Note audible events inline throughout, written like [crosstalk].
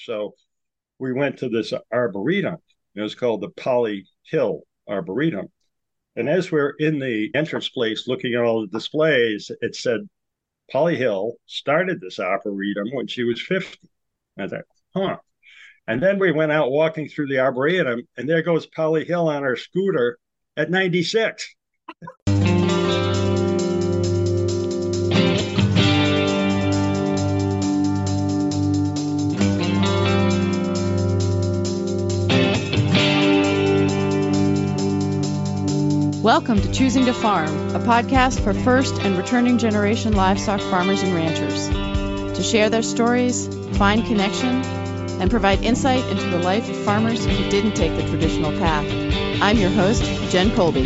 So we went to this arboretum. It was called the Polly Hill Arboretum. And as we're in the entrance place looking at all the displays, it said Polly Hill started this arboretum when she was 50. I thought, huh. And then we went out walking through the arboretum, and there goes Polly Hill on her scooter at 96. Welcome to Choosing to Farm, a podcast for first and returning generation livestock farmers and ranchers. To share their stories, find connection, and provide insight into the life of farmers who didn't take the traditional path. I'm your host, Jen Colby.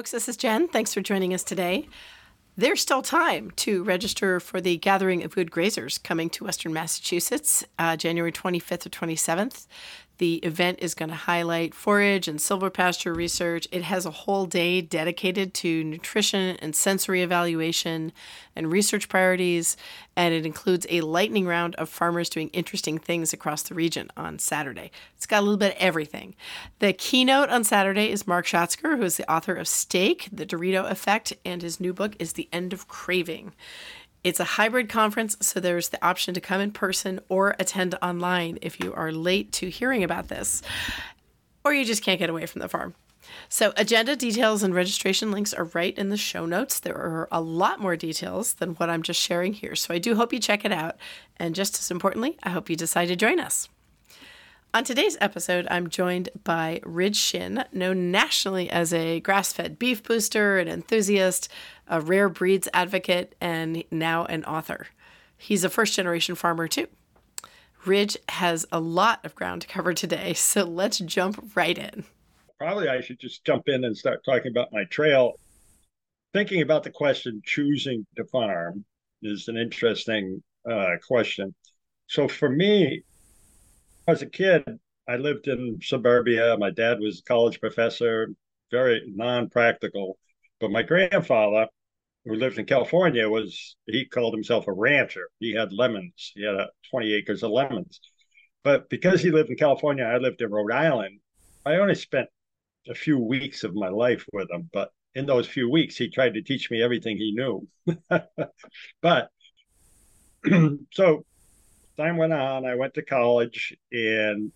Folks. This is Jen. Thanks for joining us today. There's still time to register for the Gathering of Good Grazers coming to Western Massachusetts, uh, January 25th or 27th. The event is going to highlight forage and silvopasture research. It has a whole day dedicated to nutrition and sensory evaluation and research priorities, and it includes a lightning round of farmers doing interesting things across the region on Saturday. It's got a little bit of everything. The keynote on Saturday is Mark Schatzker, who is the author of Steak, The Dorito Effect, and his new book is The End of Craving. It's a hybrid conference, so there's the option to come in person or attend online if you are late to hearing about this, or you just can't get away from the farm. So, agenda details and registration links are right in the show notes. There are a lot more details than what I'm just sharing here. So, I do hope you check it out. And just as importantly, I hope you decide to join us. On today's episode, I'm joined by Ridge Shinn, known nationally as a grass fed beef booster, an enthusiast, a rare breeds advocate, and now an author. He's a first generation farmer, too. Ridge has a lot of ground to cover today, so let's jump right in. Probably I should just jump in and start talking about my trail. Thinking about the question choosing to farm is an interesting uh, question. So for me, as a kid, I lived in suburbia. My dad was a college professor, very non-practical. But my grandfather, who lived in California, was he called himself a rancher. He had lemons. He had 20 acres of lemons. But because he lived in California, I lived in Rhode Island. I only spent a few weeks of my life with him, but in those few weeks, he tried to teach me everything he knew. [laughs] but [clears throat] so time went on, I went to college, and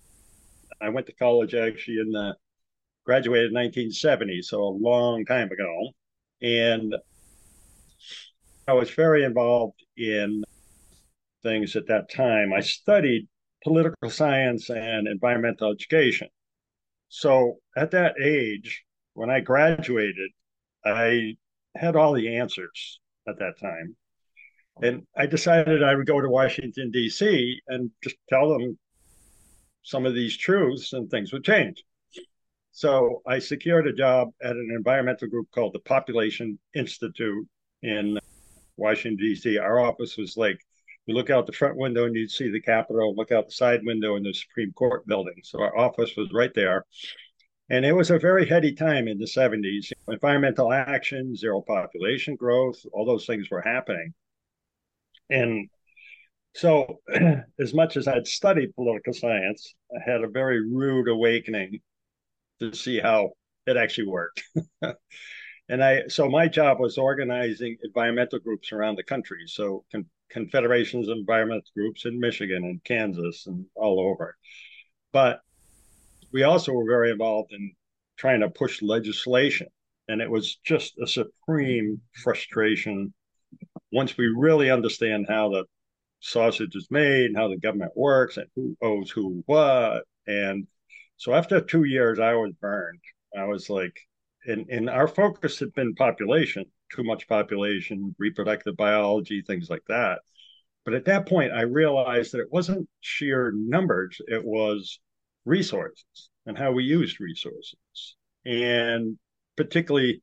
I went to college actually in the graduated in 1970, so a long time ago, and I was very involved in things at that time. I studied political science and environmental education. So at that age, when I graduated, I had all the answers at that time. And I decided I would go to Washington, D.C. and just tell them some of these truths and things would change. So I secured a job at an environmental group called the Population Institute in Washington, D.C. Our office was like, you look out the front window and you'd see the Capitol, look out the side window and the Supreme Court building. So our office was right there. And it was a very heady time in the 70s. Environmental action, zero population growth, all those things were happening. And so, [clears throat] as much as I'd studied political science, I had a very rude awakening to see how it actually worked. [laughs] and I, so my job was organizing environmental groups around the country. So, con- confederations of environmental groups in Michigan and Kansas and all over. But we also were very involved in trying to push legislation. And it was just a supreme frustration once we really understand how the sausage is made and how the government works and who owes who what. And so after two years, I was burned. I was like, and, and our focus had been population, too much population, reproductive biology, things like that. But at that point, I realized that it wasn't sheer numbers, it was resources and how we used resources. and particularly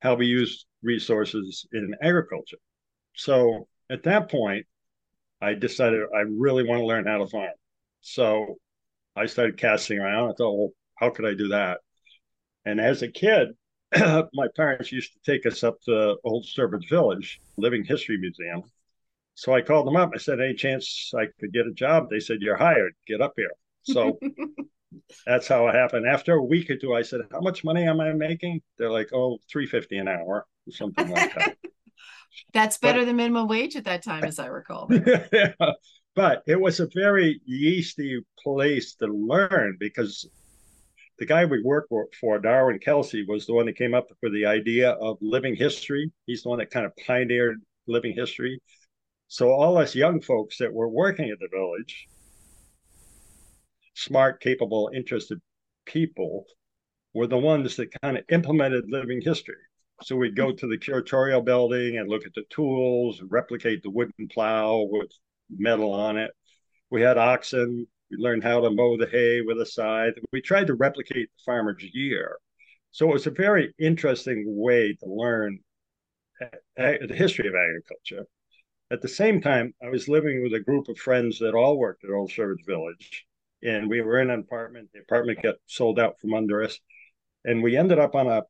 how we used resources in agriculture. So at that point, I decided I really want to learn how to farm. So I started casting around. I thought, well, how could I do that? And as a kid, [clears throat] my parents used to take us up to Old Sturbridge Village, Living History Museum. So I called them up. I said, any chance I could get a job? They said, you're hired. Get up here. So [laughs] that's how it happened. After a week or two, I said, how much money am I making? They're like, oh, 350 an hour, something like that. [laughs] That's better but, than minimum wage at that time, as I recall. [laughs] yeah, but it was a very yeasty place to learn because the guy we worked for, Darwin Kelsey, was the one that came up with the idea of living history. He's the one that kind of pioneered living history. So all us young folks that were working at the village, smart, capable, interested people, were the ones that kind of implemented living history. So we'd go to the curatorial building and look at the tools, replicate the wooden plow with metal on it. We had oxen. We learned how to mow the hay with a scythe. We tried to replicate the farmer's year. So it was a very interesting way to learn the history of agriculture. At the same time, I was living with a group of friends that all worked at Old Sturbridge Village, and we were in an apartment. The apartment got sold out from under us, and we ended up on a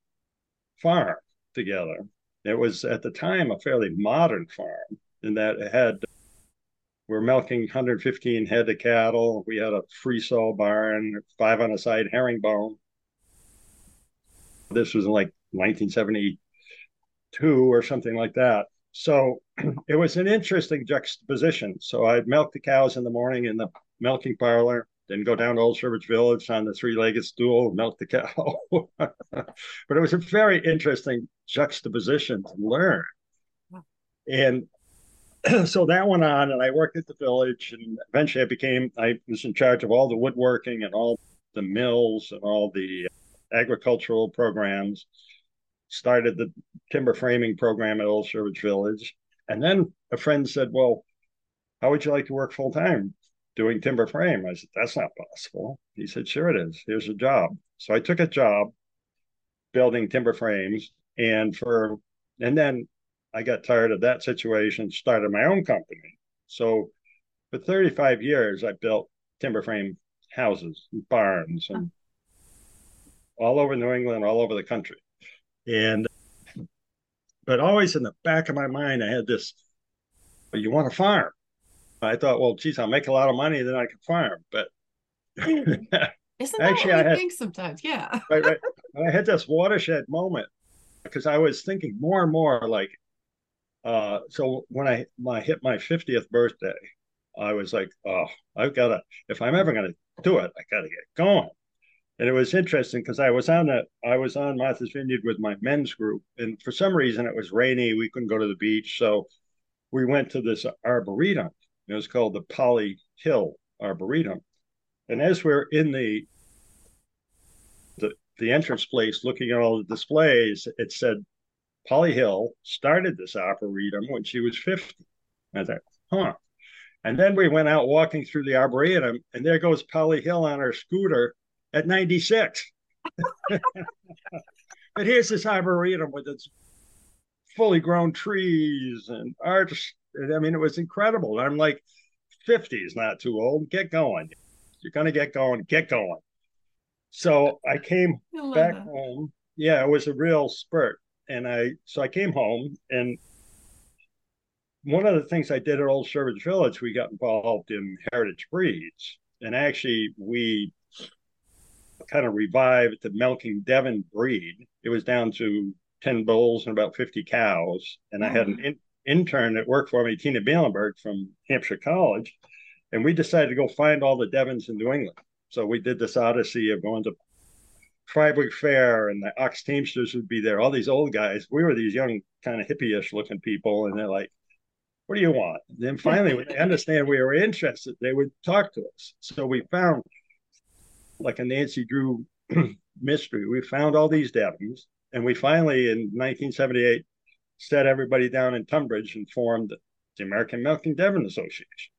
farm together. It was at the time a fairly modern farm in that it had we're milking 115 head of cattle. We had a free-stall barn, five on a side herringbone. This was in like 1972 or something like that. So [clears throat] it was an interesting juxtaposition. So I'd milk the cows in the morning in the milking parlor, then go down to Old Sturbridge Village on the three-legged stool, milk the cow. [laughs] but it was a very interesting juxtaposition to learn. And [clears throat] so that went on, and I worked at the village, and eventually I became I was in charge of all the woodworking and all the mills and all the agricultural programs. Started the timber framing program at Old Sturbridge Village, and then a friend said, "Well, how would you like to work full time doing timber frame?" I said, "That's not possible." He said, "Sure it is. Here's a job." So I took a job building timber frames, and for and then I got tired of that situation, started my own company. So for 35 years, I built timber frame houses, and barns, and all over New England, all over the country. And but always in the back of my mind, I had this: you want a farm? I thought, well, geez, I'll make a lot of money, then I can farm. But [laughs] isn't that Actually, what I had, think sometimes? Yeah. [laughs] right, right. I had this watershed moment because I was thinking more and more like, uh, so when I, I hit my 50th birthday, I was like, oh, I've got to, if I'm ever going to do it, I got to get going. And it was interesting because I was on that, I was on Martha's Vineyard with my men's group. And for some reason, it was rainy. We couldn't go to the beach. So we went to this arboretum. It was called the Polly Hill Arboretum. And as we're in the, the, the entrance place looking at all the displays, it said Polly Hill started this arboretum when she was 50. I thought, huh. And then we went out walking through the arboretum, and there goes Polly Hill on her scooter at 96. [laughs] but here's this arboretum with its fully grown trees and arch. I mean, it was incredible. I'm like, 50 is not too old. Get going. You're going to get going. Get going. So I came [laughs] I back that. home. Yeah, it was a real spurt and I so I came home and one of the things I did at Old Sturbridge Village, we got involved in heritage breeds, and actually we kind of revived the milking Devon breed. It was down to ten bulls and about fifty cows, and I had an intern that worked for me, Tina Bielenberg from Hampshire College, and we decided to go find all the Devons in New England. So we did this odyssey of going to Fryeburg Fair and the Ox Teamsters would be there. All these old guys. We were these young, kind of hippie-ish looking people, and they're like, "What do you want?" And then finally, when they understand we were interested, they would talk to us. So we found, like a Nancy Drew [clears throat] mystery, we found all these Devons, and we finally, in 1978, set everybody down in Tunbridge and formed the American Milking Devon Association.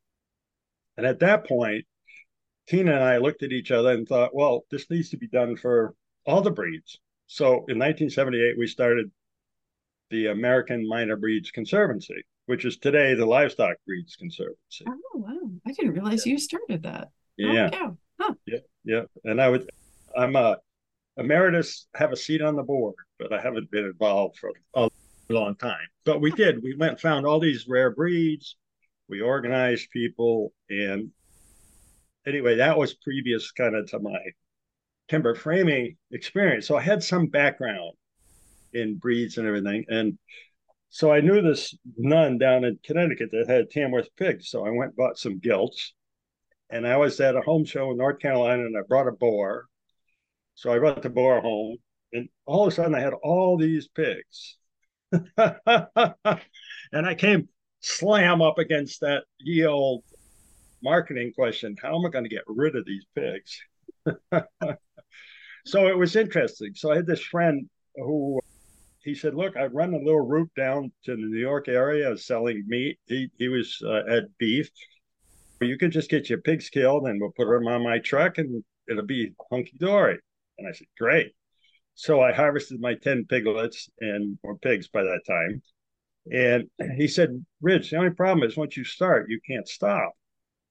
And at that point, Tina and I looked at each other and thought, well, this needs to be done for all the breeds. So in 1978, we started the American Minor Breeds Conservancy, which is today the Livestock Breeds Conservancy. Oh wow! I didn't realize yeah. you started that. Yeah. Oh, huh. Yeah, yeah. And I would, I'm a emeritus, have a seat on the board, but I haven't been involved for a long time. But we did. We went found all these rare breeds. We organized people, and anyway, that was previous kind of to my timber framing experience. So I had some background in breeds and everything. And so I knew this nun down in Connecticut that had Tamworth pigs. So I went bought some gilts. And I was at a home show in North Carolina and I brought a boar. So I brought the boar home. And all of a sudden I had all these pigs. [laughs] and I came slam up against that ye old marketing question how am I going to get rid of these pigs? [laughs] so it was interesting. So I had this friend who he said, "Look, I run a little route down to the New York area selling meat. He he was uh, at beef. You can just get your pigs killed, and we'll put them on my truck, and it'll be hunky dory." And I said, "Great." So I harvested my ten piglets and or pigs by that time. And he said, "Ridge, the only problem is once you start, you can't stop."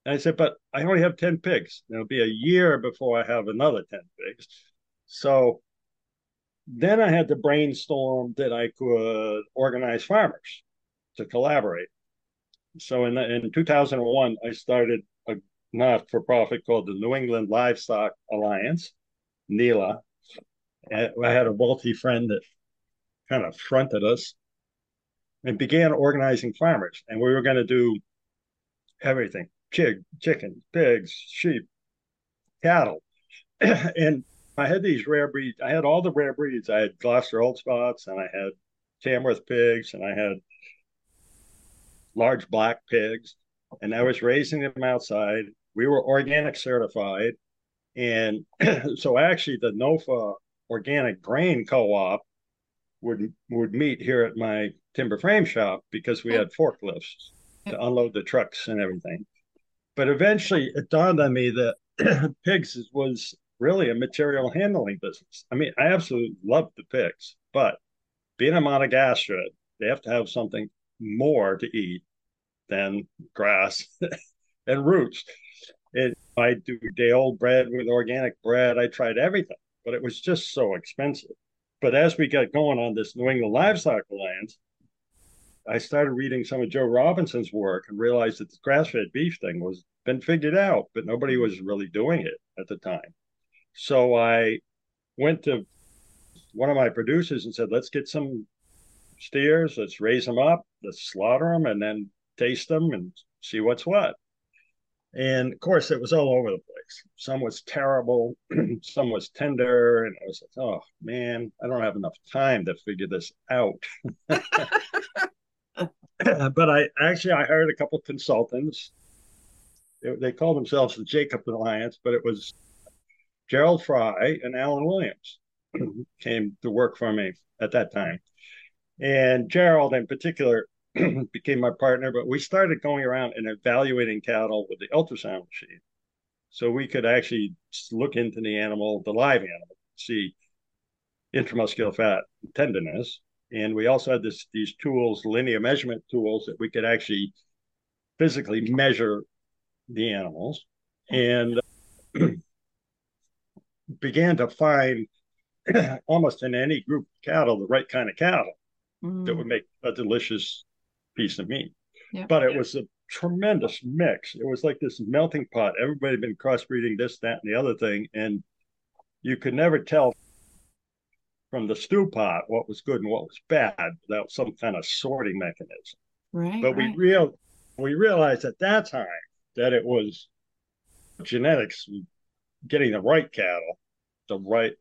And I said, "But I only have ten pigs. It'll be a year before I have another ten pigs." So then I had to brainstorm that I could organize farmers to collaborate. So in, the, in 2001, I started a not for profit called the New England Livestock Alliance, NELA. I had a wealthy friend that kind of fronted us and began organizing farmers. And we were going to do everything chick, chickens, pigs, sheep, cattle. [clears throat] and I had these rare breeds. I had all the rare breeds. I had Gloucester Old Spots, and I had Tamworth pigs, and I had large black pigs, and I was raising them outside. We were organic certified, and [clears throat] so actually the NOFA Organic Grain Co-op would would meet here at my timber frame shop because we oh. had forklifts to oh. unload the trucks and everything. But eventually, it dawned on me that [clears throat] pigs was really a material handling business. I mean, I absolutely love the pigs, but being a monogastric, they have to have something more to eat than grass [laughs] and roots. It, I do day old bread with organic bread. I tried everything, but it was just so expensive. But as we got going on this New England Livestock Alliance, I started reading some of Jo Robinson's work and realized that the grass-fed beef thing was been figured out, but nobody was really doing it at the time. So I went to one of my producers and said, let's get some steers, let's raise them up, let's slaughter them, and then taste them and see what's what. And of course, it was all over the place. Some was terrible, [clears throat] some was tender, and I was like, "Oh man, I don't have enough time to figure this out." [laughs] but I actually I hired a couple consultants. They, they called themselves the Jacob Alliance, but it was Gerald Fry and Alan Williams [clears throat] came to work for me at that time. And Gerald, in particular, [clears throat] became my partner, but we started going around and evaluating cattle with the ultrasound machine. So we could actually look into the animal, the live animal, see intramuscular fat tenderness. And we also had this these tools, linear measurement tools, that we could actually physically measure the animals. And [clears throat] began to find [clears throat] almost in any group of cattle the right kind of cattle mm. that would make a delicious piece of meat. Yep. But it was a tremendous mix. It was like this melting pot. Everybody had been crossbreeding this, that, and the other thing, and you could never tell from the stew pot what was good and what was bad without some kind of sorting mechanism. Right. But right. we real we realized at that time that it was genetics getting the right cattle, the right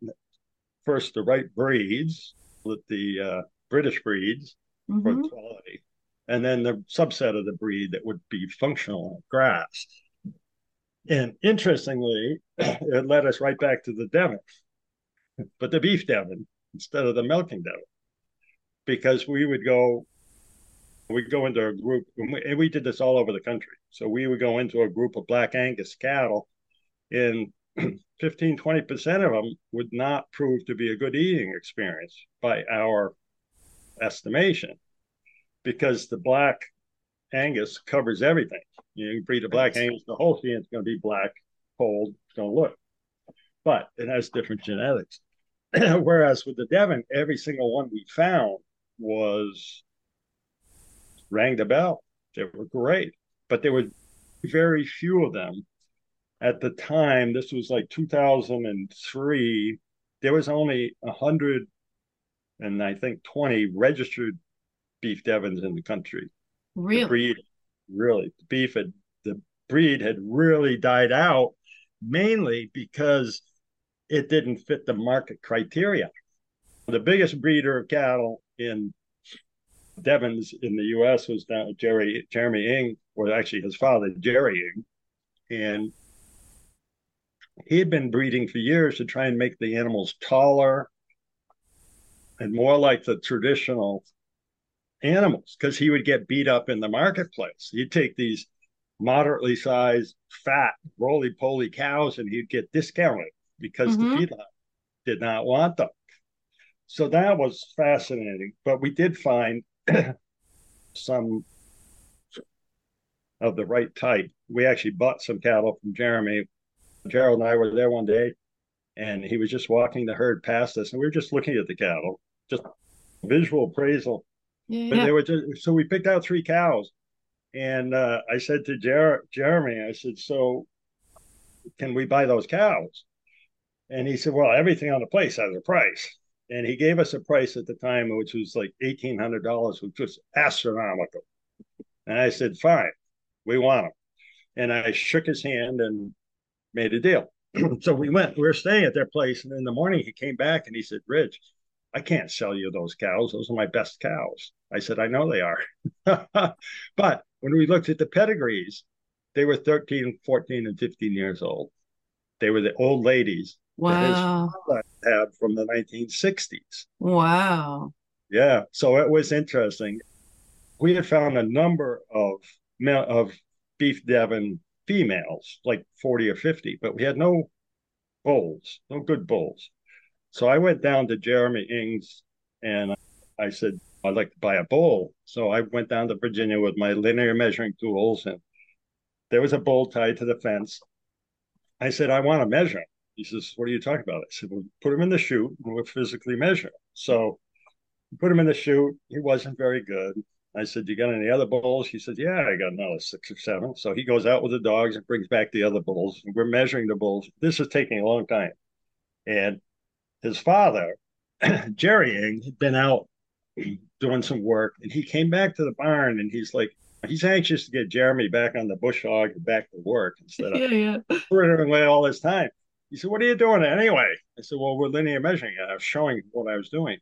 first the right breeds, with the uh, British breeds mm-hmm. for quality, and then the subset of the breed that would be functional grass. And interestingly, [clears throat] it led us right back to the Devon, but the beef Devon instead of the milking Devon, because we would go, we'd go into a group, and we, and we did this all over the country. So we would go into a group of Black Angus cattle and [clears throat] 15, 20% of them would not prove to be a good eating experience by our estimation because the black Angus covers everything. You can breed a black. Angus, the whole thing is going to be black, cold, it's going to look. But it has different genetics. [clears throat] Whereas with the Devon, every single one we found was rang the bell. They were great, but there were very few of them at the time. This was like 2003. There was only a hundred and I think 20 registered beef Devons in the country. Really? The breed, really, the beef had the breed had really died out, mainly because it didn't fit the market criteria. The biggest breeder of cattle in Devons in the U.S. was down Jerry Jeremy Ing, or actually his father Jerry Ing, and he had been breeding for years to try and make the animals taller and more like the traditional animals because he would get beat up in the marketplace. He'd take these moderately sized, fat, roly poly cows and he'd get discounted because mm-hmm. the feedlot did not want them. So that was fascinating. But we did find [clears throat] some of the right type. We actually bought some cattle from Jeremy. Gerald and I were there one day, and he was just walking the herd past us, and we were just looking at the cattle, just visual appraisal. Yeah. But they were just so we picked out three cows, and uh, I said to Jer- Jeremy, I said, "So, can we buy those cows?" And he said, "Well, everything on the place has a price." and he gave us a price at the time which was like eighteen hundred dollars, which was astronomical. And I said, "Fine, we want them. And I shook his hand and made a deal. [clears throat] so we went. We were staying at their place, and in the morning he came back and he said, "Ridge, I can't sell you those cows. Those are my best cows." I said, "I know they are." [laughs] but when we looked at the pedigrees, they were 13, 14, and 15 years old. They were the old ladies Wow. had from the 1960s. Wow. Yeah. So it was interesting. We had found a number of of beef Devon females, like 40 or 50, but we had no bulls, no good bulls. So I went down to Jeremy Ings and I said, I'd like to buy a bull. So I went down to Virginia with my linear measuring tools and there was a bull tied to the fence. I said, I want to measure him. He says, What are you talking about? I said, Well, put him in the chute and we'll physically measure. So put him in the chute. He wasn't very good. I said, You got any other bulls? He said, Yeah, I got another six or seven. So he goes out with the dogs and brings back the other bulls. We're measuring the bulls. This is taking a long time. And his father, [clears throat] Jerry Ing, had been out doing some work and he came back to the barn and he's like, he's anxious to get Jeremy back on the bush hog and back to work instead of [laughs] yeah, yeah. away all this time. He said, What are you doing anyway? I said, Well, we're linear measuring. I was showing what I was doing.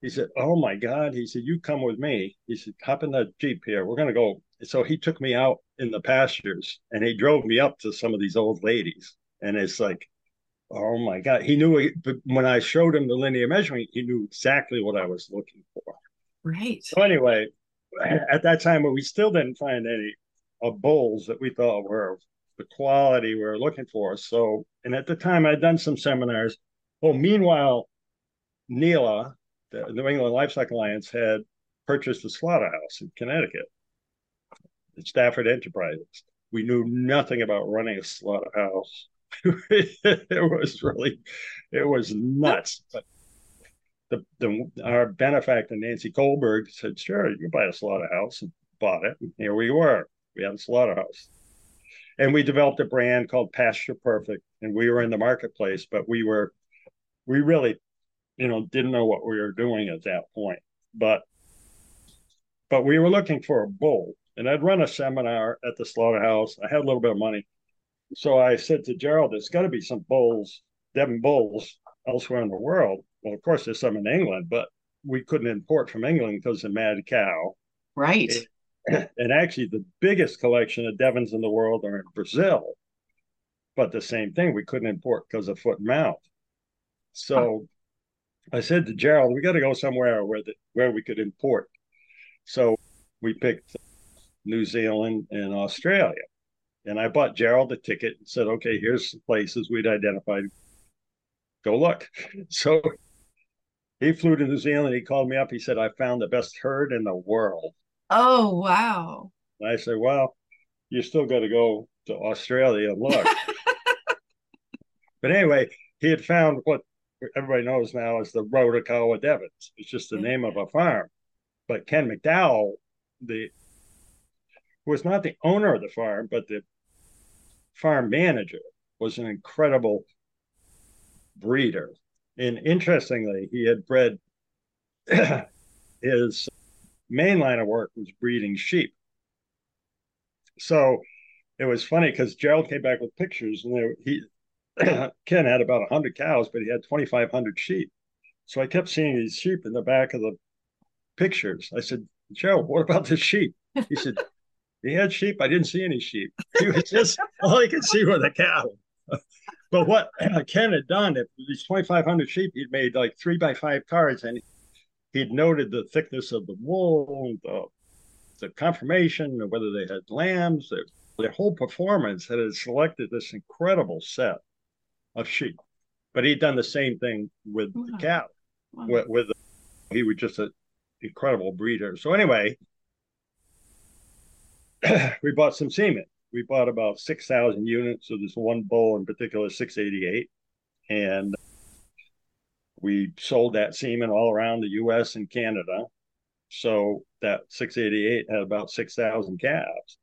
He said, Oh my God. He said, You come with me. He said, Hop in the Jeep here. We're going to go. So he took me out in the pastures and he drove me up to some of these old ladies. And it's like, Oh my God. He knew when I showed him the linear measurement he knew exactly what I was looking for. Right. So, anyway, at that time, we still didn't find any uh, of bulls that we thought were the quality we were looking for. So, and at the time, I'd done some seminars. Well, meanwhile, NELA, the New England Livestock Alliance, had purchased a slaughterhouse in Connecticut, at Stafford Enterprises. We knew nothing about running a slaughterhouse. [laughs] it was really, it was nuts. But the, the our benefactor Nancy Kohlberg said, "Sure, you can buy a slaughterhouse," and bought it. And here we were. We had a slaughterhouse and we developed a brand called Pasture Perfect, and we were in the marketplace, but we were we really, you know, didn't know what we were doing at that point. But but we were looking for a bull, and I'd run a seminar at the slaughterhouse. I had a little bit of money, so I said to Gerald, "There's got to be some bulls, Devon bulls, elsewhere in the world." Well, of course, there's some in England, but we couldn't import from England because of mad cow. Right. [clears throat] and actually the biggest collection of Devons in the world are in Brazil. But the same thing, we couldn't import because of foot and mouth. So huh. I said to Gerald, we got to go somewhere where the, where we could import. So we picked New Zealand and Australia. And I bought Gerald a ticket and said, okay, here's the places we'd identified. Go look. [laughs] So he flew to New Zealand. He called me up. He said, I found the best herd in the world. Oh, wow. And I said, well, you still got to go to Australia and look. [laughs] but anyway, he had found what everybody knows now as the Rotokawa Devons. It's just the name of a farm. But Ken McDowell, the was not the owner of the farm, but the farm manager, was an incredible breeder. And interestingly, he had bred [clears throat] his main line of work was breeding sheep. So it was funny because Gerald came back with pictures, and he [clears throat] Ken had about hundred cows, but he had twenty five hundred sheep. So I kept seeing these sheep in the back of the pictures. I said, Gerald, what about the sheep? He said, he had sheep. I didn't see any sheep. He was just [laughs] all he could see were the cattle. [laughs] but what uh, Ken had done, if these 2,500 sheep, he'd made like three by five cards and he'd noted the thickness of the wool, the, the conformation, whether they had lambs, their, their whole performance had selected this incredible set of sheep. But he'd done the same thing with wow. the cow. Wow. With, with he was just an incredible breeder. So anyway, [clears throat] we bought some semen. We bought about 6,000 units of this one bull in particular, 688. And we sold that semen all around the US and Canada. So that 688 had about 6,000 calves.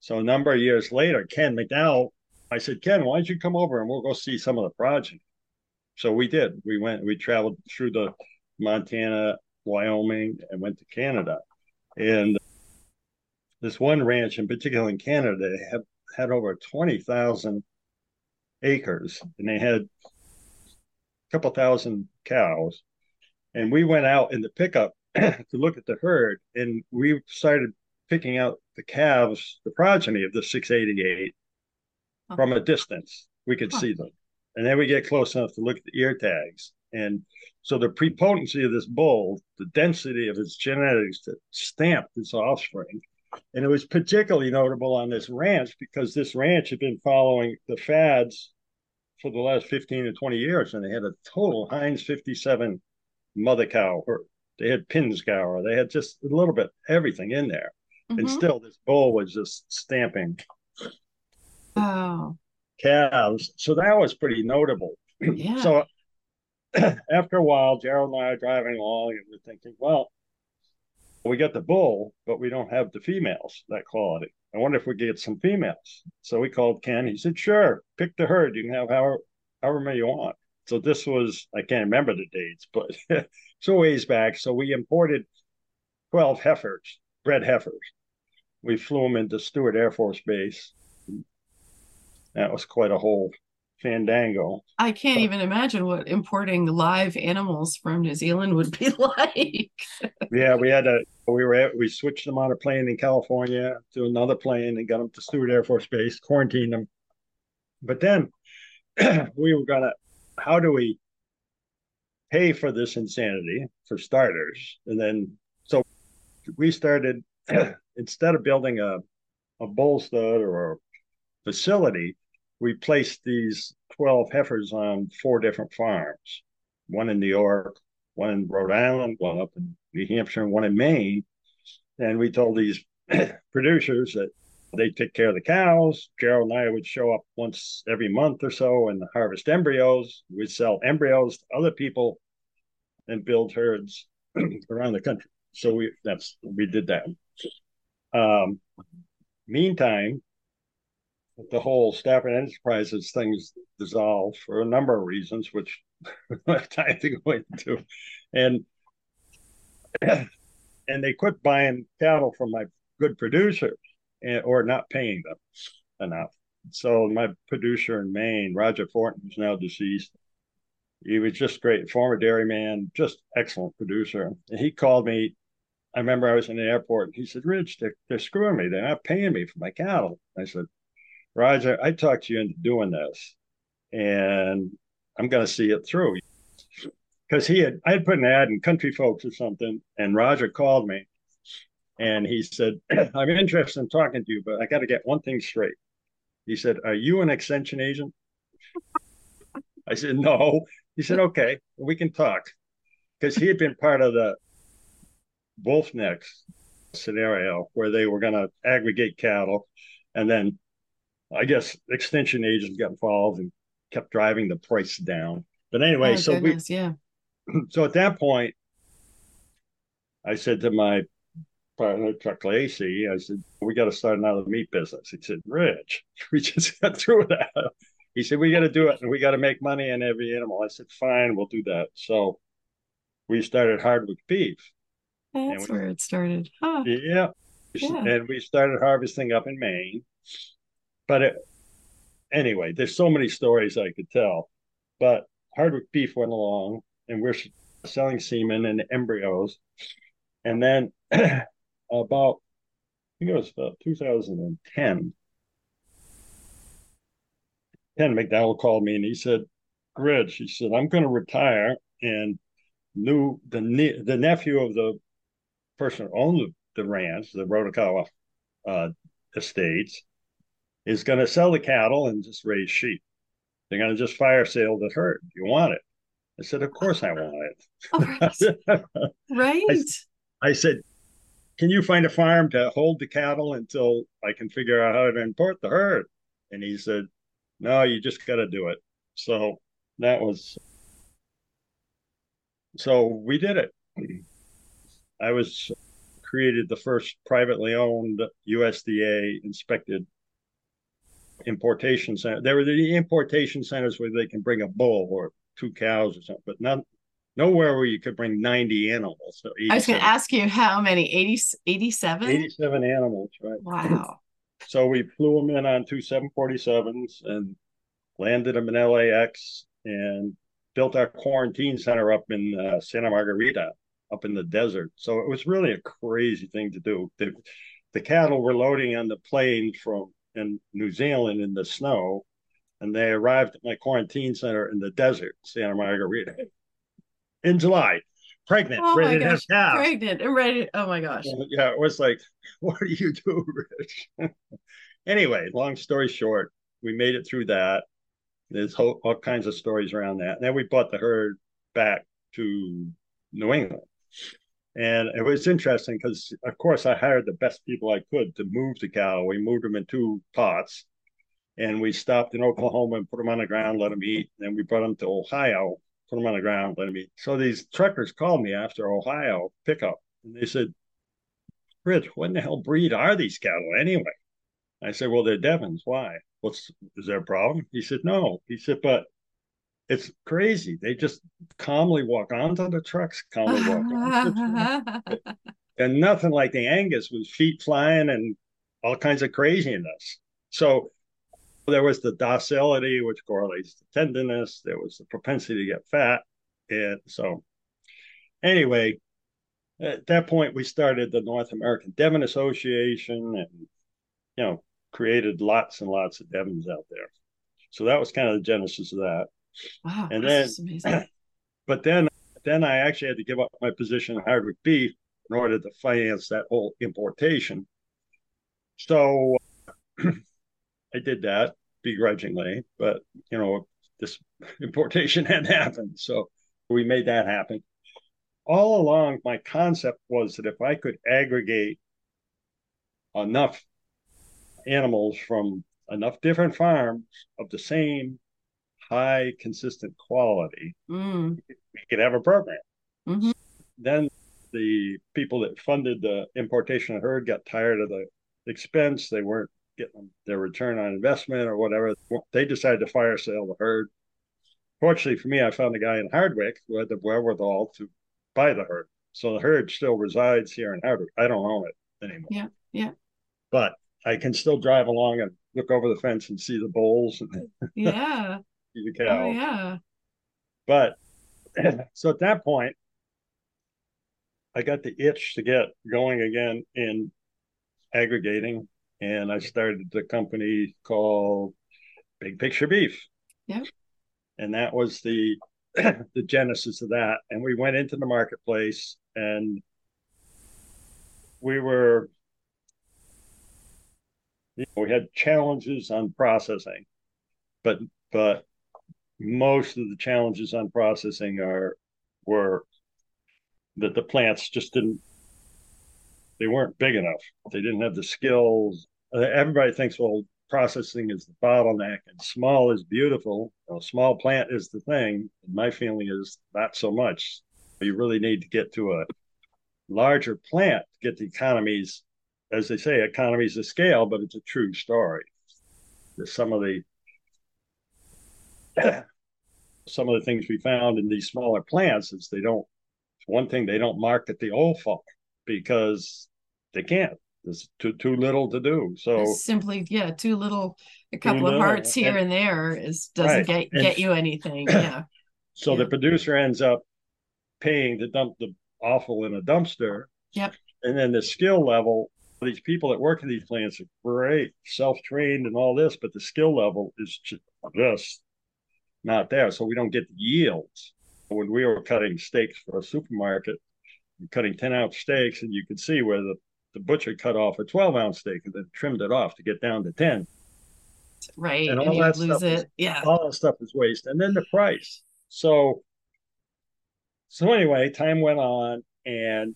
So a number of years later, Ken McDowell, I said, Ken, why don't you come over and we'll go see some of the progeny? So we did. We went, we traveled through the Montana, Wyoming, and went to Canada. And this one ranch in particular in Canada had had over 20,000 acres and they had a couple thousand cows. And we went out in the pickup [clears throat] to look at the herd and we started picking out the calves, the progeny of the 688 oh. from a distance. We could see them. And then we get close enough to look at the ear tags. And so the prepotency of this bull, the density of its genetics that stamped its offspring, and it was particularly notable on this ranch because this ranch had been following the fads for the last 15 to 20 years. And they had a total Heinz 57 mother cow, or they had Pinzgauer, they had just a little bit everything in there. Mm-hmm. And still, this bull was just stamping oh. calves. So that was pretty notable. [clears throat] Yeah. So [clears throat] after a while, Gerald and I are driving along and we're thinking, well, we got the bull, but we don't have the females that quality. I wonder if we get some females. So we called Ken. He said, sure, pick the herd. You can have however, however many you want. So this was, I can't remember the dates, but [laughs] a ways back. So we imported 12 heifers, bred heifers. We flew them into Stewart Air Force Base. That was quite a whole fandango. I can't even imagine what importing live animals from New Zealand would be [laughs] like. yeah, we had a we were at, we switched them on a plane in California to another plane and got them to Stewart Air Force Base, quarantined them. But then [clears throat] we were gonna how do we pay for this insanity for starters? And then so we started [clears throat] instead of building a a bull stud or a facility, we placed these 12 heifers on four different farms one in New York, one in Rhode Island, one up in New Hampshire, and one in Maine. And we told these [clears throat] producers that they take care of the cows. Gerald and I would show up once every month or so and harvest embryos. We'd sell embryos to other people and build herds [clears throat] around the country. So we that's we did that. Um, meantime, the whole Stafford Enterprises things dissolved for a number of reasons, which [laughs] I time to go into, and and they quit buying cattle from my good producers and, eh, or not paying them enough. So my producer in Maine, Roger Fortin, who's now deceased, he was just great, former dairyman, just excellent producer. And he called me. I remember I was in the airport. And he said, "Ridge, they're, they're screwing me. They're not paying me for my cattle." I said, Roger, I talked you into doing this, and I'm going to see it through. Because he had, I had put an ad in Country Folks or something, and Roger called me, and he said, [clears throat] "I'm interested in talking to you, but I got to get one thing straight. He said, Are you an extension agent? I said, No. He said, Okay, we can talk. Because he had been part of the wolf necks scenario where they were going to aggregate cattle. And then I guess extension agents got involved and kept driving the price down. But anyway, oh, so goodness, we, yeah. [clears throat] So at that point, I said to my partner, Chuck Lacey, I said, we got to start another meat business. He said, Ridge, [laughs] we just got through that. He said, we got to do it and we got to make money on every animal. I said, fine, we'll do that. So we started Hardwick Beef. That's we, where it started. Huh. Yeah. yeah. And we started harvesting up in Maine. But it, anyway, there's so many stories I could tell. But Hardwick Beef went along and we're selling semen and embryos. And then [clears throat] about, I think it was about 2010, Ken McDowell called me and he said, Ridge, he said, I'm going to retire. And knew the the nephew of the person who owned the, the ranch, the Rotokawa uh, estates, is going to sell the cattle and just raise sheep. They're going to just fire sale the herd. You want it? I said, Of course I want it. Oh, right. [laughs] I, I, said, Can you find a farm to hold the cattle until I can figure out how to import the herd? And he said, No, you just got to do it. So that was, so we did it. I was created the first privately owned USDA inspected importation center. There were the importation centers where they can bring a bull or two cows or something, but not nowhere where you could bring 90 animals. So I was going to ask you how many 80, 87? 87 animals, right? Wow. [laughs] So we flew them in on two 747s and landed them in LAX and built our quarantine center up in uh, Santa Margarita, up in the desert. So it was really a crazy thing to do. The, the cattle were loading on the plane from in New Zealand in the snow, and they arrived at my quarantine center in the desert, Santa Margarita, in July, pregnant, oh ready to gosh, have pregnant and ready. Oh my gosh! Yeah, it was like, [laughs] what do you do, Ridge? [laughs] anyway, long story short, we made it through that. There's all, all kinds of stories around that. And then we brought the herd back to New England. And it was interesting because, of course, I hired the best people I could to move the cattle. We moved them in two pots and we stopped in Oklahoma and put them on the ground, let them eat. Then we brought them to Ohio, put them on the ground, let them eat. So these truckers called me after Ohio pickup and they said, Ridge, what in the hell breed are these cattle anyway? I said, Well, they're Devons. Why? What's is there a problem? He said, No. He said, But it's crazy. They just calmly walk onto the trucks, calmly walk onto [laughs] and nothing like the Angus with feet flying and all kinds of craziness. So there was the docility, which correlates to tenderness. There was the propensity to get fat. And so, anyway, at that point, we started the North American Devon Association and, you know, created lots and lots of Devons out there. So that was kind of the genesis of that. Wow. And then, [clears throat] but then, then I actually had to give up my position in Hardwick Beef in order to finance that whole importation. So [clears throat] I did that begrudgingly, but you know, this [laughs] importation had happened. So we made that happen. All along, my concept was that if I could aggregate enough animals from enough different farms of the same high consistent quality, mm. we could have a program. Mm-hmm. Then the people that funded the importation of herd got tired of the expense. They weren't getting their return on investment or whatever. They decided to fire sale the herd. Fortunately for me, I found a guy in Hardwick who had the wherewithal to buy the herd. So the herd still resides here in Hardwick. I don't own it anymore. Yeah, yeah. But I can still drive along and look over the fence and see the bulls. [laughs] Yeah. The cow. Oh, yeah. But [clears throat] so at that point, I got the itch to get going again in aggregating, and I started the company called Big Picture Beef. Yeah. And that was the [clears throat] the genesis of that. And we went into the marketplace and we were You know, we had challenges on processing, but but most of the challenges on processing are were that the plants just didn't they weren't big enough. They didn't have the skills. Uh, everybody thinks, well, processing is the bottleneck and small is beautiful. A small plant is the thing. And my feeling is not so much. You really need to get to a larger plant to get the economies, as they say, economies of scale, but it's a true story. Some of the [coughs] some of the things we found in these smaller plants is they don't one thing they don't market the old folk because they can't. There's too too little to do. So it's simply, yeah, too little. A couple of hearts here and, and, there is doesn't right. get get you anything. [coughs] Yeah. So yeah. the producer ends up paying to dump the offal in a dumpster. Yep. And then the skill level, these people that work in these plants are great, self trained and all this, but the skill level is just not there. So we don't get the yields. When we were cutting steaks for a supermarket, cutting 10 ounce steaks, and you could see where the, the butcher cut off a 12 ounce steak and then trimmed it off to get down to 10. Right. And, all that stuff it. Is, yeah. All that stuff is waste. And then the price. So, so anyway, time went on and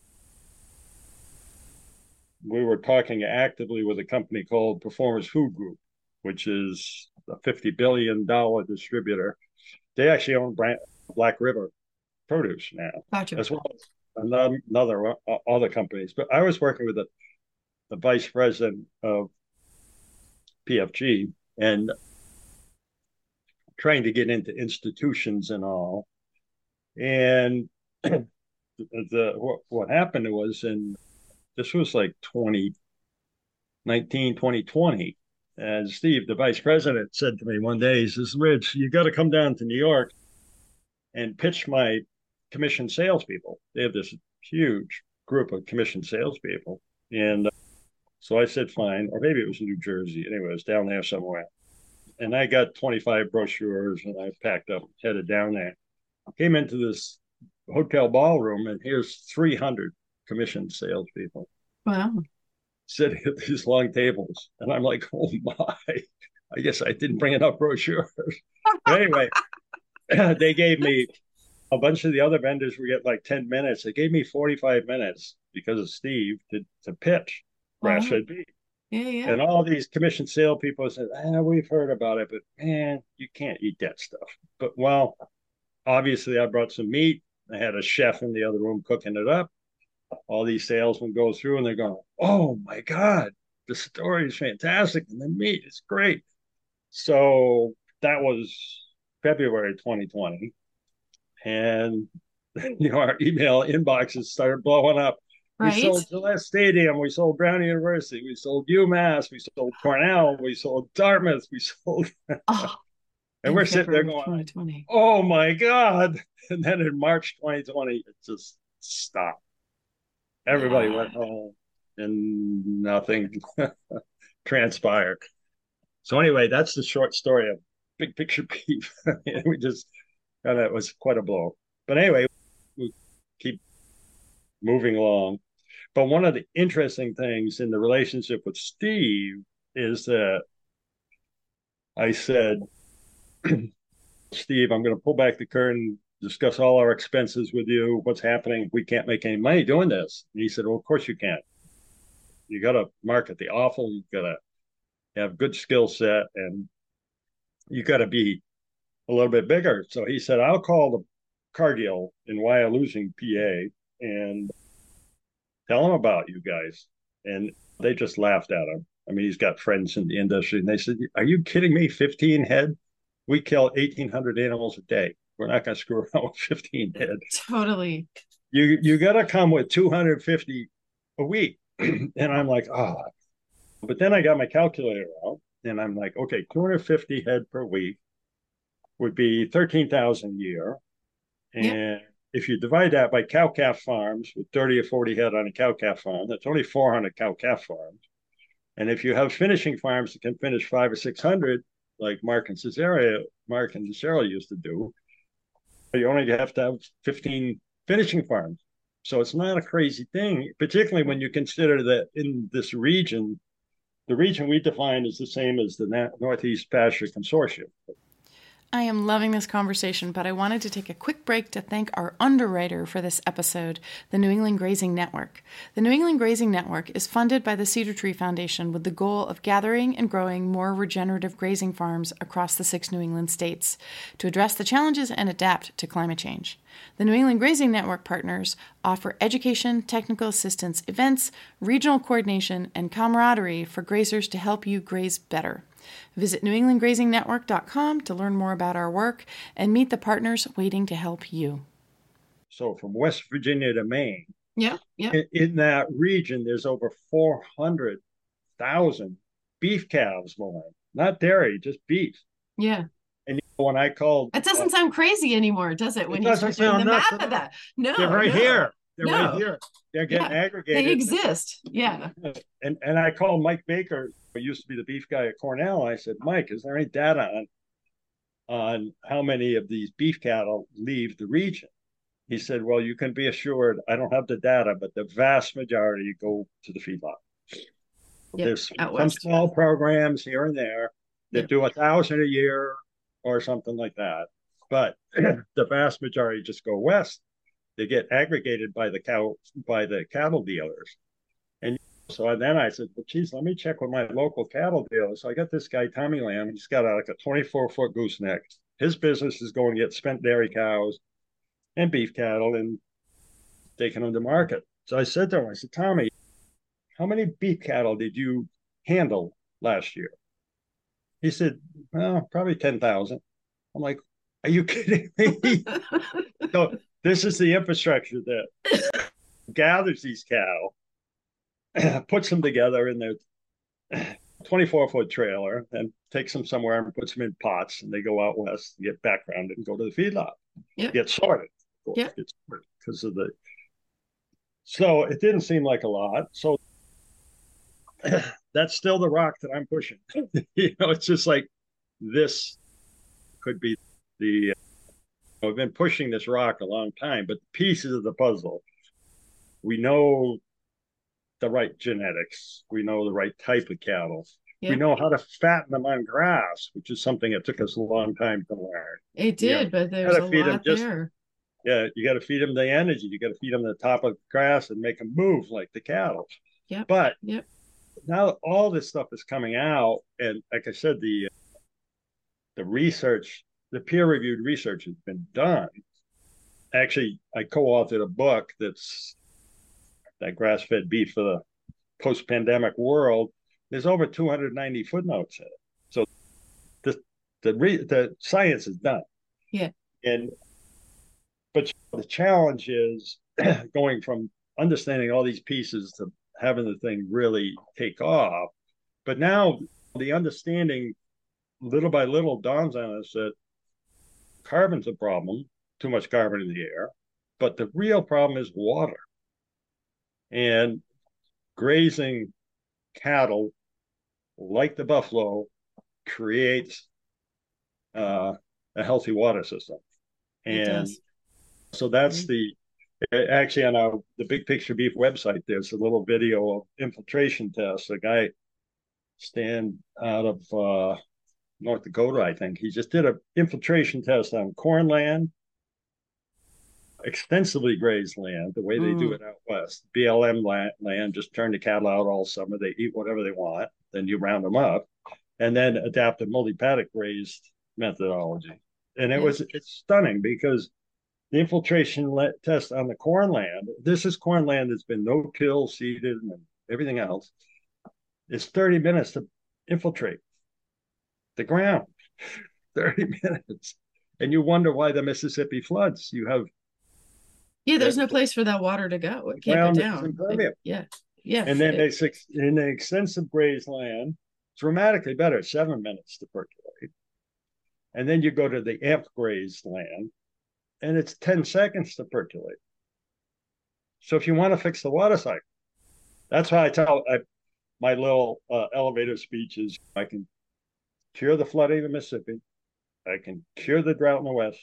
we were talking actively with a company called Performance Food Group, which is a $50 billion distributor. They actually own brand, Black River Produce now, gotcha. as well as another, another uh, other companies. But I was working with the, the vice president of PFG and trying to get into institutions and all. And [clears throat] the what, what happened was in this was like 2019, 2020. And Steve, the vice president, said to me one day, he says, Ridge, you got to come down to New York and pitch my commission salespeople. They have this huge group of commission salespeople. And uh, so I said, fine, or maybe it was New Jersey. Anyway, it was down there somewhere. And I got 25 brochures and I packed up, headed down there. Came into this hotel ballroom, and here's 300 commission salespeople. Wow. Sitting at these long tables. And I'm like, oh my, I guess I didn't bring enough brochures. anyway, [laughs] they gave me a bunch of the other vendors would get like 10 minutes. They gave me 45 minutes because of Steve to, to pitch grass fed beef. Yeah, yeah. And all these commission sale people said, ah, we've heard about it, but man, you can't eat that stuff. But well, obviously I brought some meat. I had a chef in the other room cooking it up. All these salesmen go through and they're going, Oh my God, the story is fantastic. And the meat is great. So that was February 2020 and [laughs] you know our email inboxes started blowing up. Right. We sold Gillette Stadium. We sold Brown University. We sold UMass. We sold Cornell. We sold Dartmouth. We [laughs] sold. Oh, [laughs] and we're sitting there going, "Oh my god!" And then in March 2020, it just stopped. Everybody went home, and nothing [laughs] transpired. So anyway, that's the short story of Big Picture Beef. [laughs] we just uh, and it was quite a blow. But anyway, we keep moving along. But one of the interesting things in the relationship with Steve is that I said, [clears throat] Steve, I'm going to pull back the curtain, discuss all our expenses with you, what's happening. We can't make any money doing this. And he said, Well, of course you can't. You got to market the offal. You got to have good skill set and you got to be a little bit bigger. So he said, I'll call the Cargill in Wyalusing, PA, and tell them about you guys. And they just laughed at him. I mean, he's got friends in the industry, and they said, Are you kidding me? 15 head? We kill 1,800 animals a day. We're not going to screw around with 15 head. Totally. You you got to come with 250 a week. [clears throat] and I'm like, oh. But then I got my calculator out, and I'm like, okay, 250 head per week would be 13,000 a year. And yeah. if you divide that by cow calf farms with 30 or 40 head on a cow calf farm, that's only 400 cow calf farms. And if you have finishing farms that can finish five or 600, like Mark and Caesarea, Mark and Cicero used to do, you only have to have 15 finishing farms. So it's not a crazy thing, particularly when you consider that in this region, the region we define is the same as the Northeast Pasture Consortium. I am loving this conversation, but I wanted to take a quick break to thank our underwriter for this episode, the New England Grazing Network. The New England Grazing Network is funded by the Cedar Tree Foundation with the goal of gathering and growing more regenerative grazing farms across the six New England states to address the challenges and adapt to climate change. The New England Grazing Network partners offer education, technical assistance, events, regional coordination, and camaraderie for grazers to help you graze better. Visit newenglandgrazingnetwork.com to learn more about our work and meet the partners waiting to help you. So, from West Virginia to Maine, yeah, yeah. In, in that region, there's over 400,000 beef calves born, not dairy, just beef. Yeah. And when I called, it doesn't uh, sound crazy anymore, does it? When it you start doing the math of that, no, they're right no. here. They're no. right here. They're getting yeah, aggregated. They exist. Yeah. And and I called Mike Baker, who used to be the beef guy at Cornell. I said, Mike, is there any data on on how many of these beef cattle leave the region? He said, Well, you can be assured I don't have the data, but the vast majority go to the feedlot. Yep, There's some small programs here and there that yep. do a thousand a year or something like that. But [clears throat] the vast majority just go west they get aggregated by the cow by the cattle dealers. And so then I said, well, geez, let me check with my local cattle dealer. So I got this guy, Tommy Lamb. He's got a, like a 24 foot gooseneck. His business is going to get spent dairy cows and beef cattle and taking them to market. So I said to him, I said, Tommy, how many beef cattle did you handle last year? He said, well, probably 10,000. I'm like, are you kidding me? [laughs] so this is the infrastructure that [laughs] gathers these cattle, [clears throat] puts them together in their 24 foot trailer, and takes them somewhere and puts them in pots, and they go out west, get background, and go to the feedlot, yep. get sorted. Yeah, because of the. So it didn't seem like a lot. So [clears throat] that's still the rock that I'm pushing. [laughs] you know, it's just like this could be the uh, I've been pushing this rock a long time, but pieces of the puzzle, we know the right genetics, we know the right type of cattle. Yeah. We know how to fatten them on grass, which is something that took us a long time to learn. It did, but there's a lot just, there. Yeah, you got to feed them the energy. You got to feed them the top of the grass and make them move like the cattle. Yeah. But yep. now all this stuff is coming out, and like I said, the the research the peer reviewed research has been done. Actually, I co authored a book that's that grass fed beef for the post pandemic world. There's over 290 footnotes in it. So the the re, the science is done. Yeah. And but the challenge is [clears throat] going from understanding all these pieces to having the thing really take off. But now the understanding little by little dawns on us that carbon's a problem, too much carbon in the air, but the real problem is water. And grazing cattle, like the buffalo, creates uh, a healthy water system. And so that's mm-hmm. the actually on our the big picture beef website there's a little video of infiltration tests a guy stand out of uh, North Dakota, I think. He just did an infiltration test on corn land, extensively grazed land, the way they mm. do it out west. BLM land, land, just turn the cattle out all summer. They eat whatever they want. Then you round them up, and then adaptive multi-paddock grazed methodology. And it was it's stunning because the infiltration le- test on the corn land. This is corn land that's been no till, seeded, and everything else. It's 30 minutes to infiltrate the ground. [laughs] 30 minutes. And you wonder why the mississippi floods. You have yeah there's no place for that water to go. It can't go down. like, yeah yeah. And then it, they in the extensive grazed land dramatically better seven minutes to percolate. And then you go to the amp grazed land and it's 10 seconds to percolate. So if you want to fix the water cycle that's why i tell I, my little uh, elevator speeches i can cure the flooding of the Mississippi. I can cure the drought in the West,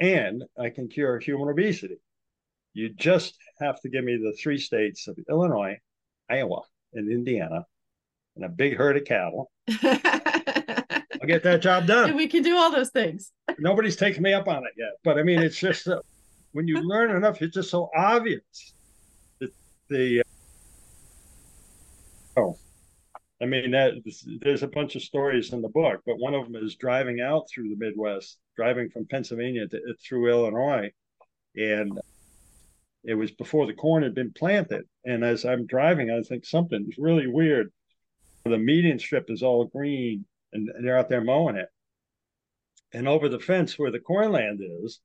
and I can cure human obesity. You just have to give me the three states of Illinois, Iowa, and Indiana, and a big herd of cattle. [laughs] I'll get that job done. And we can do all those things. [laughs] Nobody's taken me up on it yet, but I mean, it's just uh, when you learn enough, it's just so obvious that the. Uh, oh, I mean that there's a bunch of stories in the book, but one of them is driving out through the Midwest, driving from Pennsylvania to, through Illinois, and it was before the corn had been planted. And as I'm driving, I think something's really weird. The median strip is all green, and they're out there mowing it. And over the fence where the cornland is,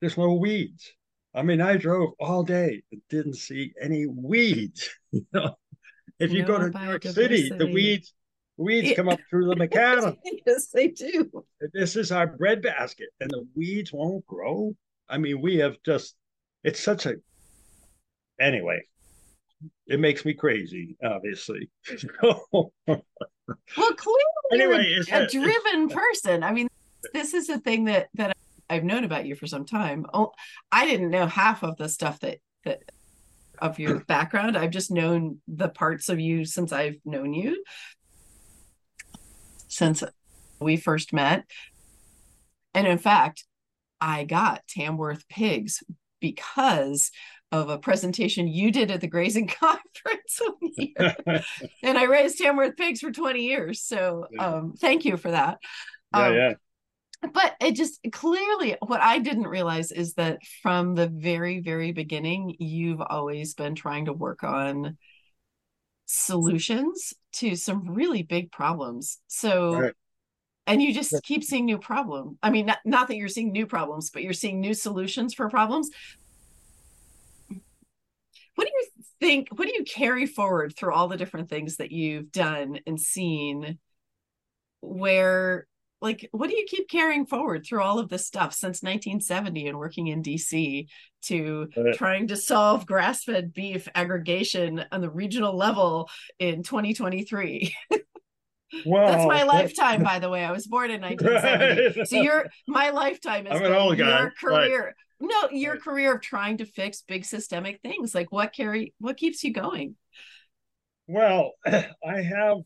there's no weeds. I mean, I drove all day and didn't see any weeds. [laughs] if you no go to New York City, the weeds weeds come up through the [laughs] macadam. yes, they do. This is our breadbasket, and the weeds won't grow. I mean, we have just it's such a anyway it makes me crazy obviously [laughs] well clearly anyway you're a, driven person i mean this is a thing that that i've known about you for some time oh i didn't know half of the stuff that that of your background i've just known the parts of you since i've known you since we first met and in fact i got tamworth pigs because of a presentation you did at the grazing [laughs] conference [laughs] and I raised Tamworth pigs for 20 years. So um, thank you for that. Yeah, um, yeah. But it just clearly what I didn't realize is that from the very, very beginning, you've always been trying to work on solutions to some really big problems. So right. and you just keep seeing new problem i mean not, not that you're seeing new problems but you're seeing new solutions for problems. What do you think what do you carry forward through all the different things that you've done and seen where like what do you keep carrying forward through all of this stuff since 1970 and working in DC to trying to solve grass-fed beef aggregation on the regional level in 2023 [laughs] Well, [laughs] that's my lifetime, by the way. I was born in 1970. Right. So your my lifetime is I'm an old guy. your career. Right. No, your right. career of trying to fix big systemic things. Like what carry what keeps you going? Well, [clears throat] I have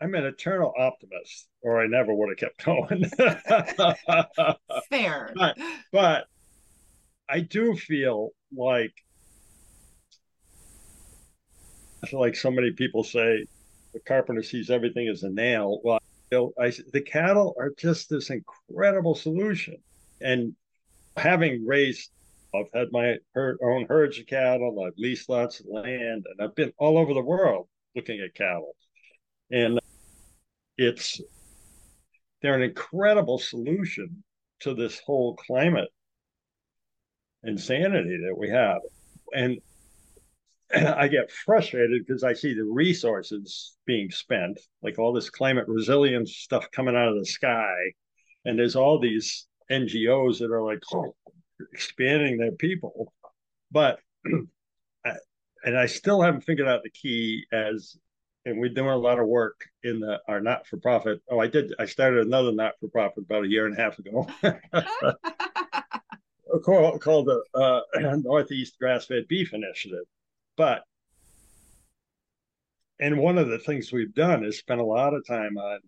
I'm an eternal optimist, or I never would have kept [laughs] going. Fair. But, but I do feel like like so many people say the carpenter sees everything as a nail. Well, you know, I, the cattle are just this incredible solution. And having raised, I've had my herd, own herds of cattle, I've leased lots of land, and I've been all over the world looking at cattle. And it's, they're an incredible solution to this whole climate insanity that we have. And [clears throat] I get frustrated because I see the resources being spent, like all this climate resilience stuff coming out of the sky. And there's all these NGOs that are like oh, expanding their people. But, [clears throat] and I still haven't figured out the key as, and we're doing a lot of work in the our not for profit. Oh, I did, I started another not for profit about a year and a half ago. [laughs] called, called the uh, [clears throat] Northeast Grass Fed Beef Initiative but, and one of the things we've done is spend a lot of time on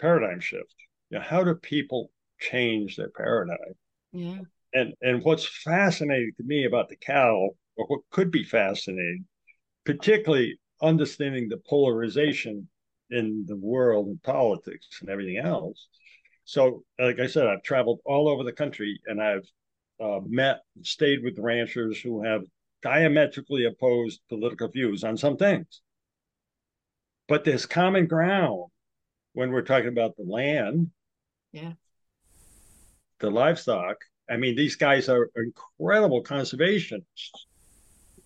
paradigm shift. You know, how do people change their paradigm? Yeah. And and what's fascinating to me about the cattle, or what could be fascinating, particularly understanding the polarization in the world and politics and everything else. So, like I said, I've traveled all over the country and I've uh, met, stayed with ranchers who have diametrically opposed political views on some things. But there's common ground when we're talking about the land, yeah, the livestock. I mean, these guys are incredible conservationists.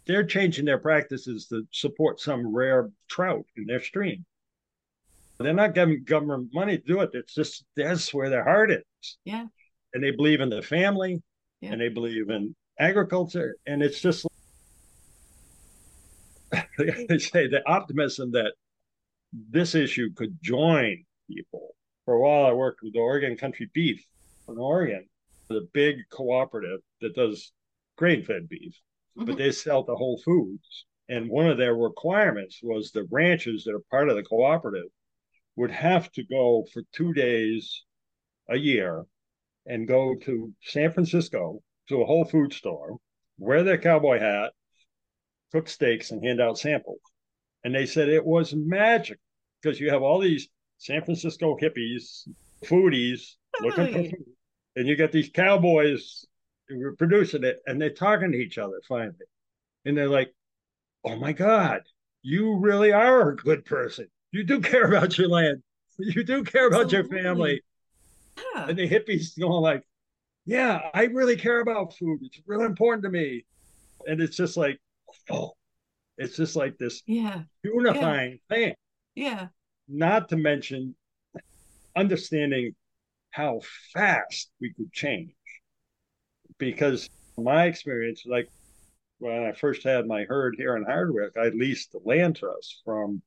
They're changing their practices to support some rare trout in their stream. They're not giving government money to do it. It's just that's where their heart is. Yeah. And they believe in the family yeah. and they believe in agriculture. And it's just [laughs] they say the optimism that this issue could join people. For a while, I worked with the Oregon Country Beef in Oregon, the big cooperative that does grain fed beef, mm-hmm. but they sell to Whole Foods. And one of their requirements was the ranches that are part of the cooperative would have to go for two days a year and go to San Francisco to a Whole Food store, wear their cowboy hat, cook steaks, and hand out samples. And they said it was magic because you have all these San Francisco hippies, foodies looking for food, and you get these cowboys who are producing it, and they're talking to each other finally, and they're like, "Oh my God, you really are a good person. You do care about your land. You do care about Absolutely. your family." Yeah. And the hippies going like, "Yeah, I really care about food. It's really important to me," and it's just like, oh, it's just like this yeah unifying yeah. thing. Yeah. Not to mention understanding how fast we could change. Because my experience, like when I first had my herd here in Hardwick, I leased the land trust from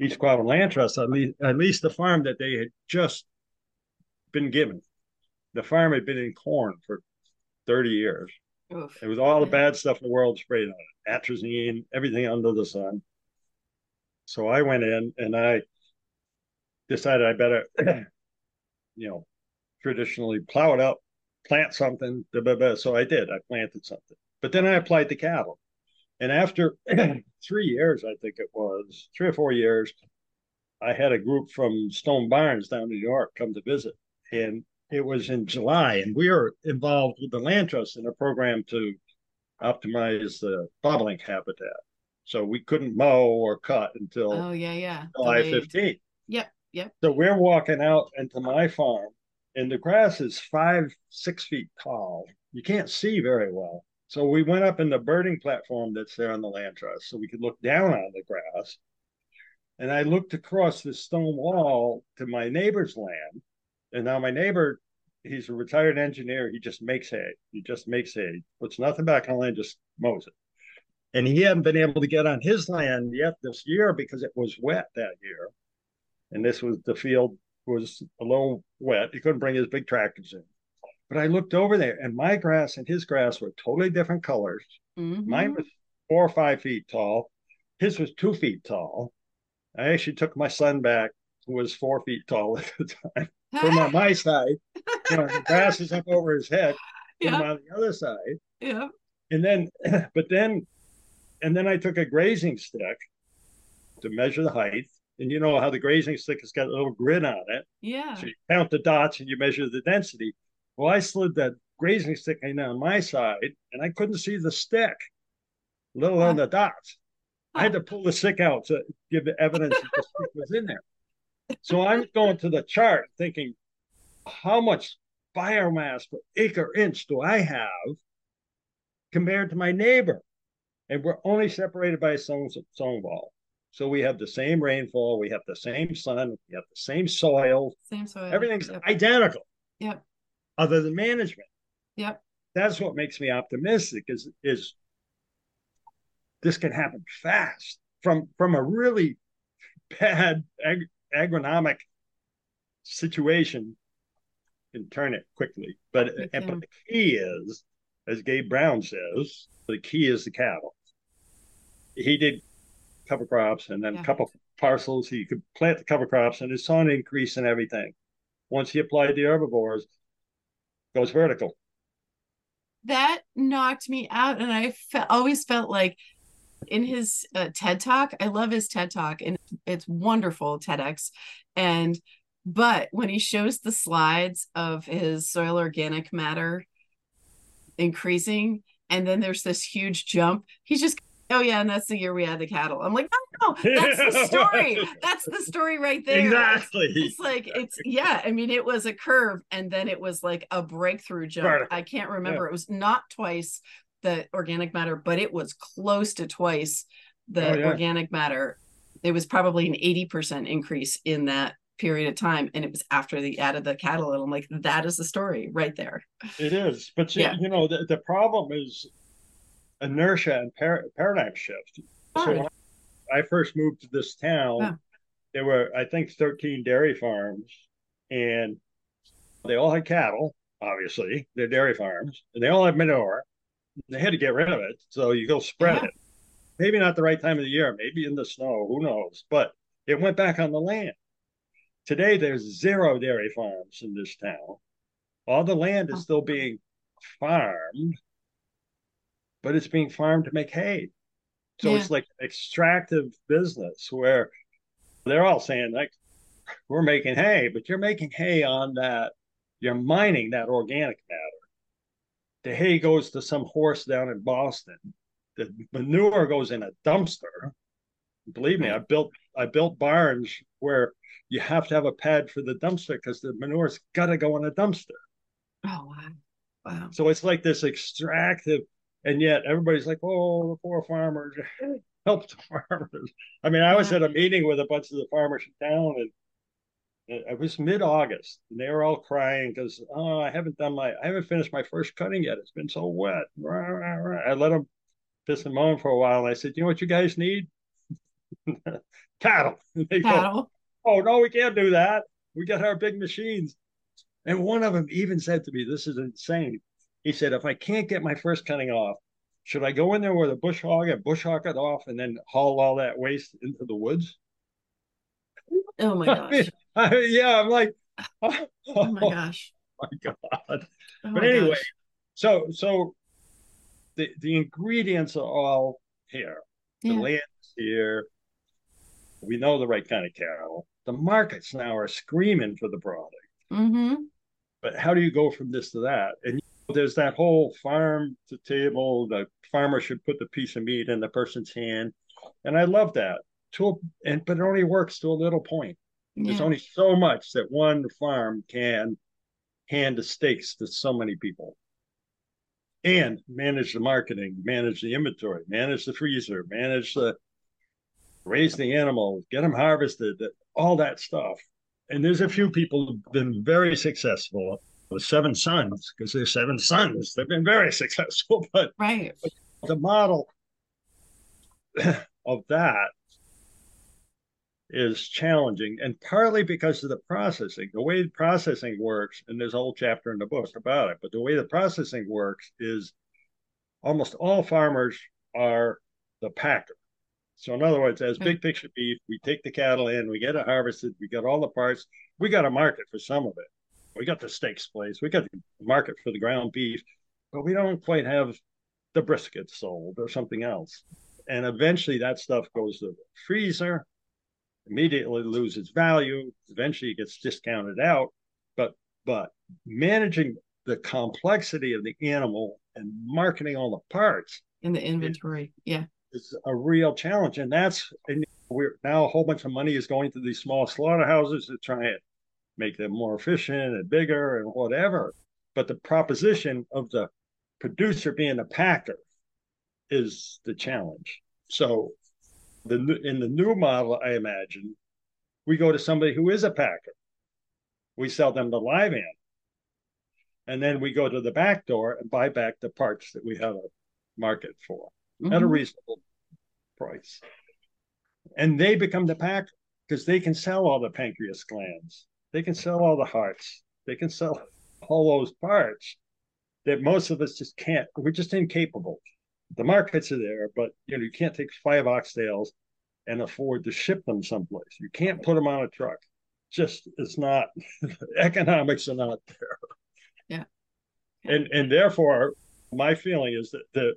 East Quabbin Land Trust. I leased, I leased the farm that they had just been given. The farm had been in corn for 30 years. Oof. It was all the bad stuff in the world sprayed on it, atrazine, everything under the sun. So I went in and I decided I better, [clears throat] you know, traditionally plow it up, plant something. Blah, blah, blah. So I did. I planted something. But then I applied the cattle. And after [clears throat] three years, I think it was three or four years, I had a group from Stone Barns down in New York come to visit. And it was in July, and we are involved with the land trust in a program to optimize the bobolink habitat. So we couldn't mow or cut until oh yeah yeah July fifteenth. Yep, yep. So we're walking out into my farm, and the grass is five six feet tall. You can't see very well. So we went up in the birding platform that's there on the land trust, so we could look down on the grass. And I looked across the stone wall to my neighbor's land, and now my neighbor, he's a retired engineer. He just makes hay. He just makes hay. Puts nothing back on land, just mows it. And he hadn't been able to get on his land yet this year because it was wet that year. And this was the field was a little wet. He couldn't bring his big tractors in. But I looked over there and my grass and his grass were totally different colors. Mm-hmm. Mine was four or five feet tall. His was two feet tall. I actually took my son back, who was four feet tall at the time from on my [laughs] side. You know, the grass is up over his head. From on the other side. Yeah. And then, [clears throat] but then, and then I took a grazing stick to measure the height. And you know how the grazing stick has got a little grid on it. Yeah. So you count the dots and you measure the density. Well, I slid that grazing stick in on my side and I couldn't see the stick, let alone the dots. I had to pull the stick out to give the evidence that the [laughs] stick was in there. So I'm going to the chart thinking, how much biomass per acre inch do I have compared to my neighbor? And we're only separated by a stone, stone wall. So we have the same rainfall, we have the same sun, we have the same soil. Same soil. Everything's yep. identical. Yep. Other than management. Yep. That's what makes me optimistic is is this can happen fast from from a really bad ag- agronomic situation can turn it quickly. But, and, but the key is, as Gabe Brown says, the key is the cattle. He did cover crops and then yeah. a couple parcels. He could plant the cover crops and his an increase and everything. Once he applied the herbivores, goes vertical. That knocked me out, and I fe- always felt like in his uh, TED talk. I love his TED talk and it's wonderful TEDx. And but when he shows the slides of his soil organic matter increasing and then there's this huge jump, he's just oh yeah, and that's the year we had the cattle. I'm like, oh no, that's the [laughs] story. that's the story right there. Exactly. It's, like it's yeah. I mean, it was a curve, and then it was like a breakthrough jump. I can't remember. Yeah. It was not twice, the organic matter, but it was close to twice the oh, yeah. organic matter. It was probably an 80% increase in that period of time. And it was after the added the cattle. And I'm like, that is the story right there. It is. But you, yeah. you know, the, the problem is inertia and par- paradigm shift. So I first moved to this town, yeah. there were, I think, 13 dairy farms, and they all had cattle, obviously, they're dairy farms, and they all had manure They had to get rid of it. So you go spread Yeah. it. Maybe not the right time of the year, maybe in the snow, who knows? But it went back on the land. Today, there's zero dairy farms in this town. All the land is still being farmed, but it's being farmed to make hay. So Yeah. it's like an extractive business where they're all saying, like, we're making hay, but you're making hay on that, you're mining that organic matter. The hay goes to some horse down in Boston. The manure goes in a dumpster. Believe me, I built I built barns where you have to have a pad for the dumpster because the manure's got to go in a dumpster. Oh wow. Wow. So it's like this extractive, and yet everybody's like, "Oh, the poor farmers, [laughs] help the farmers." I mean, I was Yeah. at a meeting with a bunch of the farmers in town, and it was mid-August, and they were all crying because, "Oh, I haven't done my, I haven't finished my first cutting yet. It's been so wet." [laughs] I let them piss and moan for a while, and I said, "You know what you guys need? [laughs] Cattle." They go, Cattle. oh no, we can't do that. We got our big machines. And one of them even said to me, This is insane. He said, If I can't get my first cutting off, should I go in there with a bush hog and bush hog it off and then haul all that waste into the woods? Oh my [laughs] I mean, gosh. I- yeah, I'm like, [laughs] oh, Oh my gosh. my God. Oh But my anyway, gosh. so so the the ingredients are all here. The Yeah. land is here. We know the right kind of cattle. The markets now are screaming for the product. Mm-hmm. but how do you go from this to that? And there's that whole farm to table. The farmer should put the piece of meat in the person's hand, and I love that. To a, and but it only works to a little point. There's only so much that one farm can hand the steaks to so many people, and manage the marketing, manage the inventory, manage the freezer, manage the raise the animals, get them harvested, all that stuff. And there's a few people who've been very successful with seven sons because they're seven sons. They've been very [laughs] successful, but Right. the model of that is challenging and partly because of the processing the way processing works and there's a whole chapter in the book about it but the way the processing works is almost all farmers are the packer so in other words as hmm. big picture beef we take the cattle in we get it harvested we got all the parts we got a market for some of it we got the steaks place we got the market for the ground beef but we don't quite have the brisket sold or something else and eventually that stuff goes to the freezer immediately loses value eventually it gets discounted out but but managing the complexity of the animal and marketing all the parts In the inventory. Yeah. is a real challenge and that's and we're now a whole bunch of money is going to these small slaughterhouses to try and make them more efficient and bigger and whatever. But the proposition of the producer being a packer is the challenge. So the in the new model i imagine we go to somebody who is a packer. We sell them the live animal and then we go to the back door and buy back the parts that we have a market for at a Mhm. reasonable price. And they become the packer because they can sell all the pancreas glands, they can sell all the hearts, they can sell [laughs] all those parts that most of us just can't. We're just incapable. The markets are there, but you know you can't take five oxtails and afford to ship them someplace. You can't put them on a truck. Just it's not [laughs] economics are not there. Yeah. And and therefore, my feeling is that that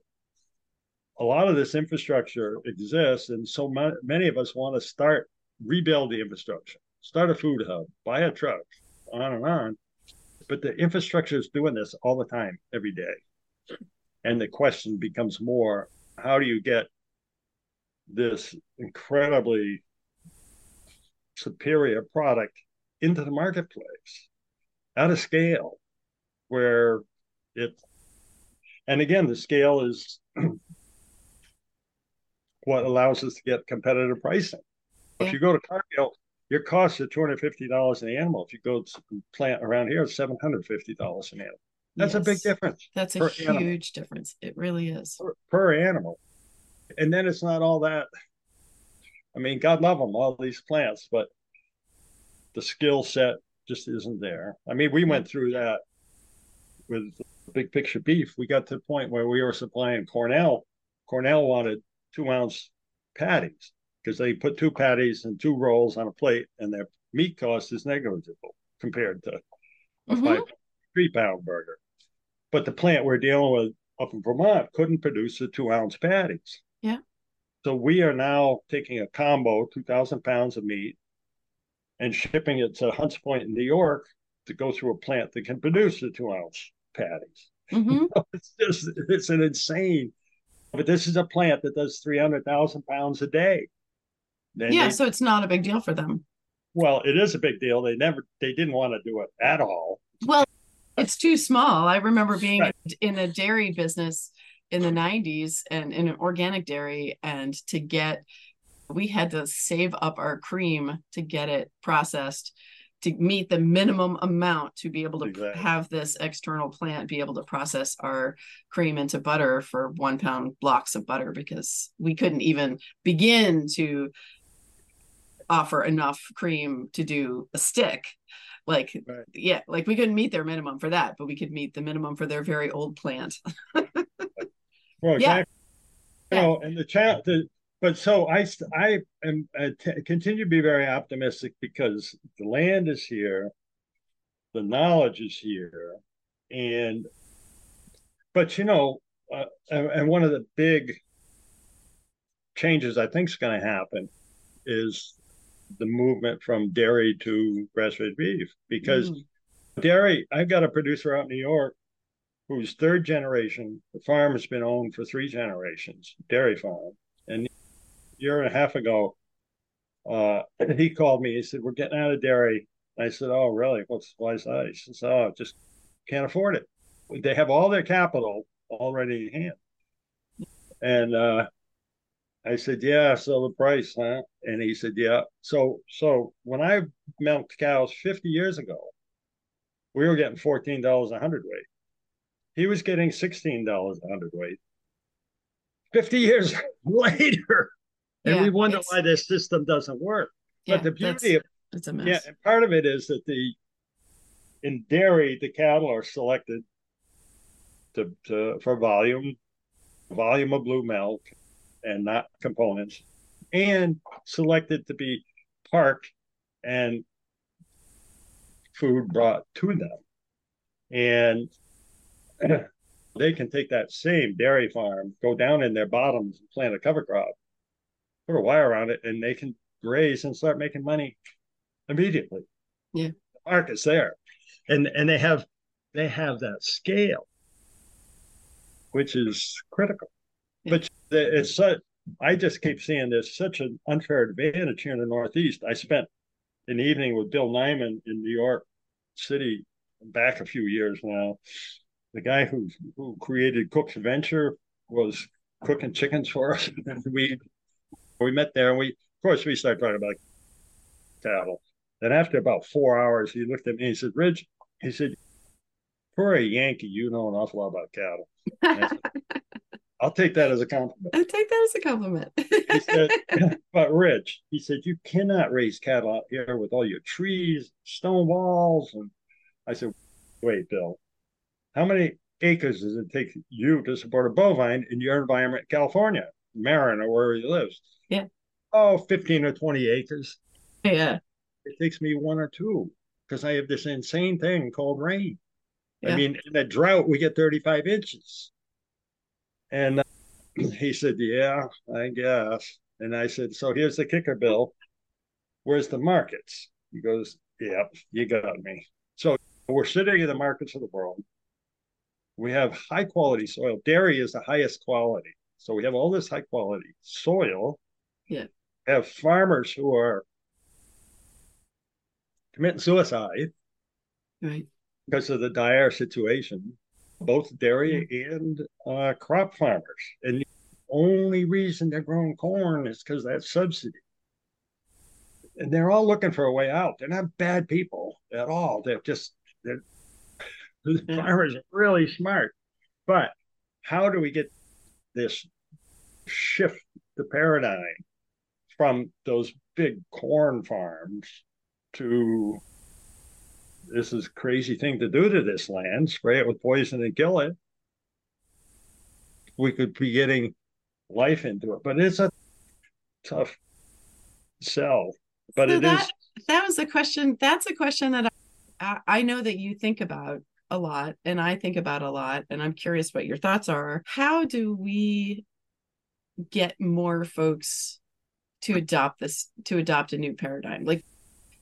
a lot of this infrastructure exists, and so ma- many of us want to start rebuild the infrastructure, start a food hub, buy a truck, on and on. But the infrastructure is doing this all the time, every day. And the question becomes more: How do you get this incredibly superior product into the marketplace at a scale where it and again the scale is [clears throat] what allows us to get competitive pricing if you go to cargill your costs are $250 an animal if you go to plant around here it's $750 an animal that's a big difference That's a huge animal. difference. It really is. per, per animal and then it's not all that i mean god love them all these plants but the skill set just isn't there i mean we went through that with big picture beef, we got to the point where we were supplying Cornell. Cornell wanted two ounce patties because they put two patties and two rolls on a plate, and their meat cost is negligible compared to a mm-hmm. five three pound burger. But the plant we're dealing with up in Vermont couldn't produce the two ounce patties. Yeah. So we are now taking a combo, 2,000 pounds of meat, and shipping it to Hunts Point in New York to go through a plant that can produce the two ounce patties. [laughs] Mm-hmm. it's just, it's an insane, but this is a plant that does 300,000 pounds a day. And yeah. They, so it's not a big deal for them. Well, it is a big deal. They never, they didn't want to do it at all. Well, it's too small. I remember being right. in a dairy business in the 90s and in an organic dairy and to get we had to save up our cream to get it processed to meet the minimum amount to be able to exactly. have this external plant be able to process our cream into butter for one pound blocks of butter because we couldn't even begin to offer enough cream to do a stick like right. yeah like we couldn't meet their minimum for that but we could meet the minimum for their very old plant [laughs] well exactly. yeah. You know, and the child the but so I I am I t- continue to be very optimistic because the land is here, the knowledge is here, and but you know, uh, and, and one of the big changes I think is going to happen is the movement from dairy to grass-fed beef because mm. dairy. I've got a producer out in New York whose third generation the farm has been owned for three generations, dairy farm, and year and a half ago, uh, he called me. He said, "We're getting out of dairy." I said, "Oh, really? What's why is that?" He says, "Oh, just can't afford it. They have all their capital already in hand." And uh, I said, "Yeah, so the price, huh?" And he said, "Yeah." So, so when I milked cows 50 years ago, we were getting fourteen dollars a hundredweight. He was getting sixteen dollars a hundredweight. 50 years [laughs] later, and yeah, we wonder why this system doesn't work. Yeah, but the beauty of it's a mess. Yeah, and part of it is that the in dairy the cattle are selected to, to for volume, volume of blue milk, and not components, and selected to be parked and food brought to them, and [clears throat] they can take that same dairy farm, go down in their bottoms and plant a cover crop, put a wire around it, and they can graze and start making money immediately. Yeah, the market's there, and and they have they have that scale, which is critical. But it's such. I just keep seeing there's such an unfair advantage here in the Northeast. I spent an evening with Bill Niman in New York City back a few years now. The guy who who created Cook's Venture was cooking chickens for us. [laughs] we we met there, and we, of course, we started talking about cattle. Then after about four hours, he looked at me and he said, "Ridge," he said, "For a Yankee, you know an awful lot about cattle." [laughs] I'll take that as a compliment. I take that as a compliment. he said, [laughs] [laughs] but Ridge, he said, you cannot raise cattle out here with all your trees, stone walls. And I said, wait, Bill, how many acres does it take you to support a bovine in your environment in California, Marin, or wherever he lives? Yeah. Oh, 15 or 20 acres. Yeah. It takes me one or two because I have this insane thing called rain. Yeah. I mean, in a drought, we get 35 inches. And uh, he said, Yeah, I guess. And I said, So here's the kicker, Bill. Where's the markets? He goes, Yep, you got me. So we're sitting in the markets of the world. We have high quality soil. Dairy is the highest quality. So we have all this high quality soil yeah. Have farmers who are committing suicide. Right. Because of the dire situation, both dairy and uh, crop farmers. And the only reason they're growing corn is because that subsidy. And they're all looking for a way out. They're not bad people at all. They're just they're [laughs] the farmers are really smart. But how do we get this shift the paradigm from those big corn farms to this is crazy thing to do to this land, spray it with poison and kill it. We could be getting life into it, but it's a tough sell. But so it that, is. That was a question. That's a question that I, I know that you think about a lot and I think about a lot and I'm curious what your thoughts are. How do we get more folks to adopt this to adopt a new paradigm? Like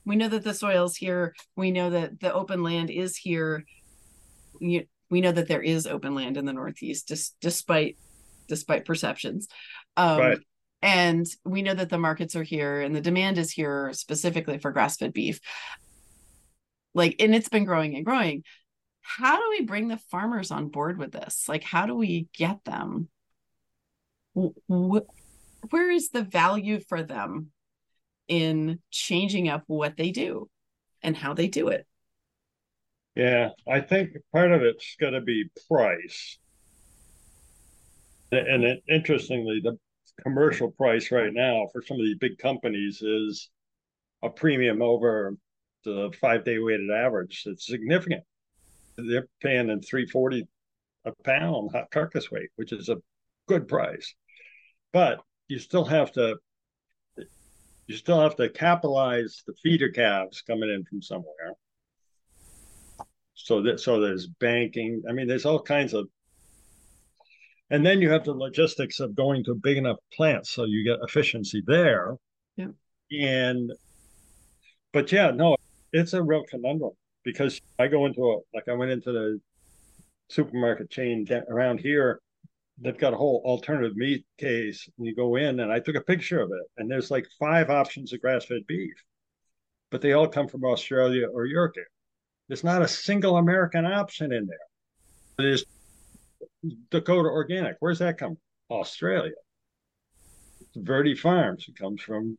we know that the soil's here, we know that the open land is here. We, we know that there is open land in the northeast dis, despite despite perceptions. Um, right. and we know that the markets are here and the demand is here specifically for grass-fed beef. Like and it's been growing and growing how do we bring the farmers on board with this? Like, how do we get them? where is the value for them in changing up what they do and how they do it? Yeah, I think part of it's going to be price. And it, interestingly, the commercial price right now for some of these big companies is a premium over the five day weighted average. It's significant they're paying in 340 a pound hot carcass weight, which is a good price. But you still have to you still have to capitalize the feeder calves coming in from somewhere. So that so there's banking. I mean, there's all kinds of and then you have the logistics of going to big enough plants so you get efficiency there. Yeah. And but yeah, no, it's a real conundrum because I go into a like I went into the supermarket chain around here. They've got a whole alternative meat case, and you go in, and I took a picture of it, and there's like five options of grass-fed beef, but they all come from Australia or Europe. There's not a single American option in there. There's Dakota Organic. Where's that come from? Australia. Verde Farms. It comes from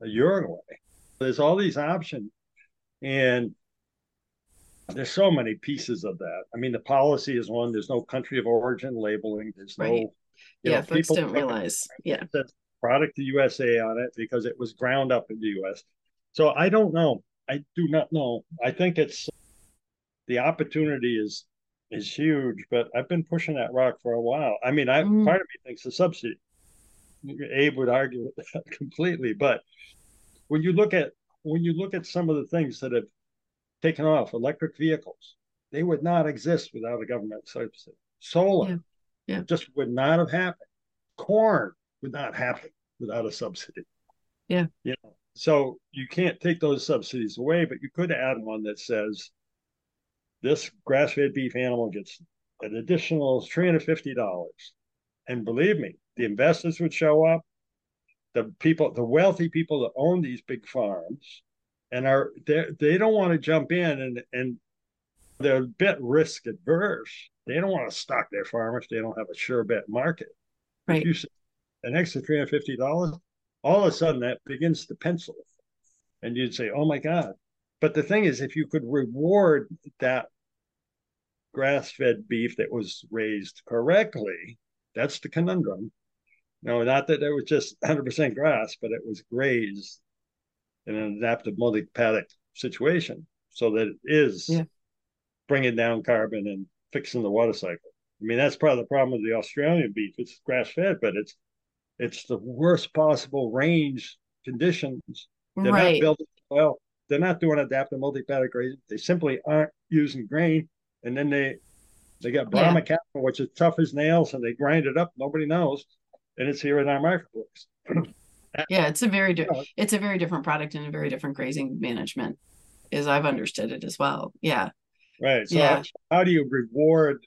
Uruguay. There's all these options and there's so many pieces of that. I mean, the policy is one. There's no country of origin labeling. There's right. no. yeah, know, folks don't realize. Yeah. Product the USA on it because it was ground up in the US. So I don't know. I do not know. I think it's the opportunity is is huge, but I've been pushing that rock for a while. I mean, I mm. part of me thinks the subsidy. Abe would argue with [laughs] that completely, but when you look at when you look at some of the things that have taken off, electric vehicles, they would not exist without a government subsidy. Solar yeah. Yeah. just would not have happened. Corn would not happen without a subsidy. Yeah. You know, so you can't take those subsidies away, but you could add one that says this grass-fed beef animal gets an additional $350. And believe me, the investors would show up the people, the wealthy people that own these big farms, and are they they don't want to jump in and and they're a bit risk adverse. They don't want to stock their farmers. They don't have a sure bet market. Right. If you say an extra three hundred fifty dollars, all of a sudden that begins to pencil, and you'd say, "Oh my God!" But the thing is, if you could reward that grass-fed beef that was raised correctly, that's the conundrum. No, not that it was just 100% grass, but it was grazed in an adaptive multi-paddock situation so that it is yeah. bringing down carbon and fixing the water cycle. I mean, that's part of the problem with the Australian beef. It's grass fed, but it's it's the worst possible range conditions. They're right. not building well. They're not doing adaptive multi-paddock grazing. They simply aren't using grain, and then they they got Brahma yeah. cattle, which is tough as nails, and they grind it up. Nobody knows and it's here in our marketplace. [clears throat] yeah, it's a very di- it's a very different product and a very different grazing management, as I've understood it as well. Yeah. Right. So yeah. how, how do you reward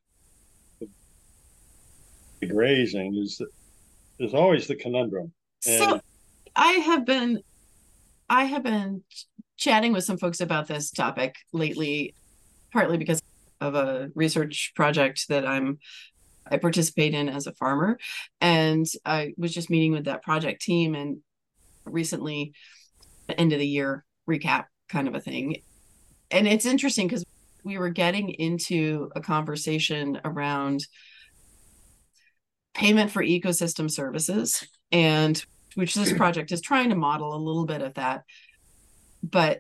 the grazing? Is is always the conundrum. And so I have been I have been chatting with some folks about this topic lately, partly because of a research project that I'm I participate in as a farmer. And I was just meeting with that project team and recently, end of the year recap kind of a thing. And it's interesting because we were getting into a conversation around payment for ecosystem services and which this [clears throat] project is trying to model a little bit of that but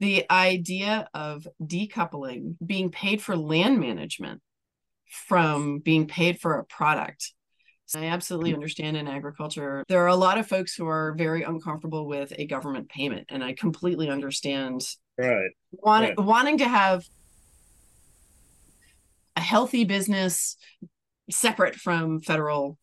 the idea of decoupling being paid for land management from being paid for a product I absolutely mm. understand in agriculture. There are a lot of folks who are very uncomfortable with a government payment, and I completely understand. Right. Wanting, right. wanting to have a healthy business separate from federal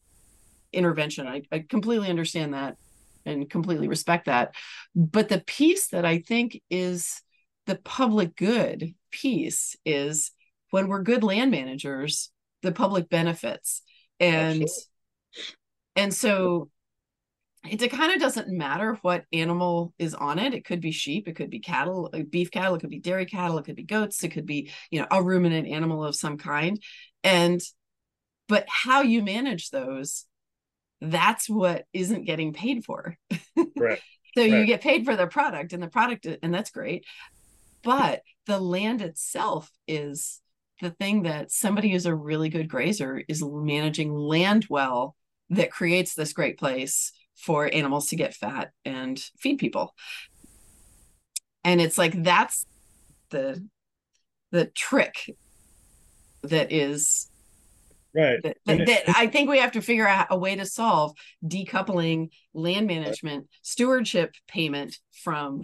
intervention. I, I completely understand that and completely respect that. But the piece that I think is the public good piece is when we're good land managers, the public benefits. And and so it kind of doesn't matter what animal is on it. It could be sheep, it could be cattle, uh, beef cattle, it could be dairy cattle, it could be goats, it could be, you know, a ruminant animal of some kind. And but how you manage those, that's what isn't getting paid for. Right. [laughs] so right. you get paid for the product and the product and that's great. But the land itself is the thing that somebody who's a really good grazer is managing land well that creates this great place for animals to get fat and feed people. And it's like that's the the trick that is right. that, that, that, i think we have to figure out a way to solve decoupling land management stewardship payment from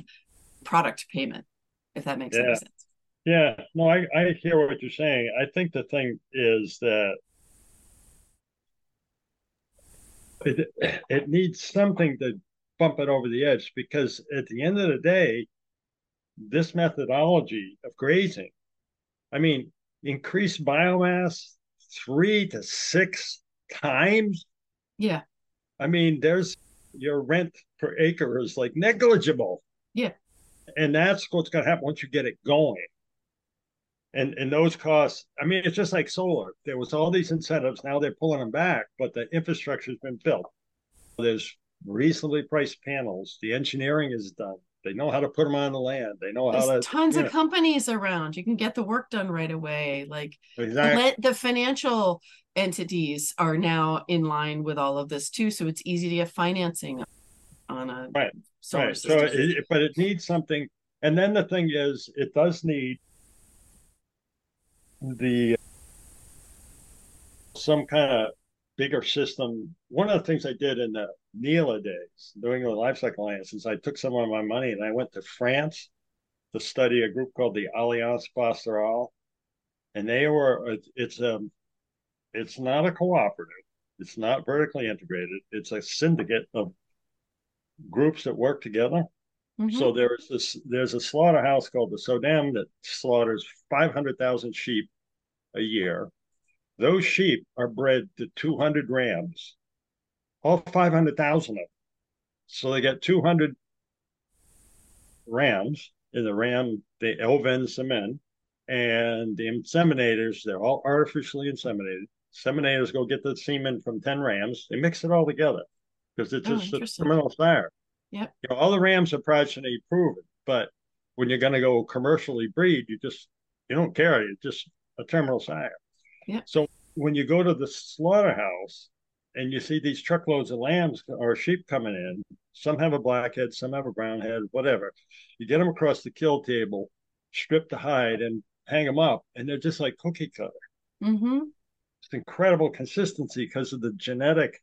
product payment if that makes yeah. any sense yeah no I, I hear what you're saying i think the thing is that it, it needs something to bump it over the edge because at the end of the day, this methodology of grazing, I mean, increase biomass three to six times. Yeah. I mean, there's your rent per acre is like negligible. Yeah. And that's what's going to happen once you get it going and and those costs i mean it's just like solar. There was all these incentives. Now they're pulling them back but the infrastructure's been built. There's reasonably priced panels. The engineering is done. They know how to put them on the land. They know There's how to tons of know. companies around. You can get the work done right away. Like exactly. the, the financial entities are now in line with all of this too so it's easy to get financing on a right right. System. so it, but it needs something. And then the thing is it does need the some kind of bigger system. One of the things I did in the NELA days, doing the Livestock Alliance, is I took some of my money and I went to France to study a group called the Alliance Pastorale, and they were it's a um, it's not a cooperative, it's not vertically integrated, it's a syndicate of groups that work together. Mm-hmm. So there's this there's a slaughterhouse called the Sodam that slaughters 500,000 sheep a year. Those sheep are bred to 200 rams, all 500,000 of them. So they get 200 rams in the ram, they ovens them in, and the inseminators, they're all artificially inseminated. Inseminators go get the semen from 10 rams, they mix it all together because it's oh, just a terminal sire. Yeah. You know, all the rams are progeny proven, but when you're going to go commercially breed, you just you don't care. You just a terminal sire. Yeah. So when you go to the slaughterhouse and you see these truckloads of lambs or sheep coming in, some have a black head, some have a brown head, whatever. You get them across the kill table, strip the hide, and hang them up, and they're just like cookie cutter. Mm-hmm. It's incredible consistency because of the genetic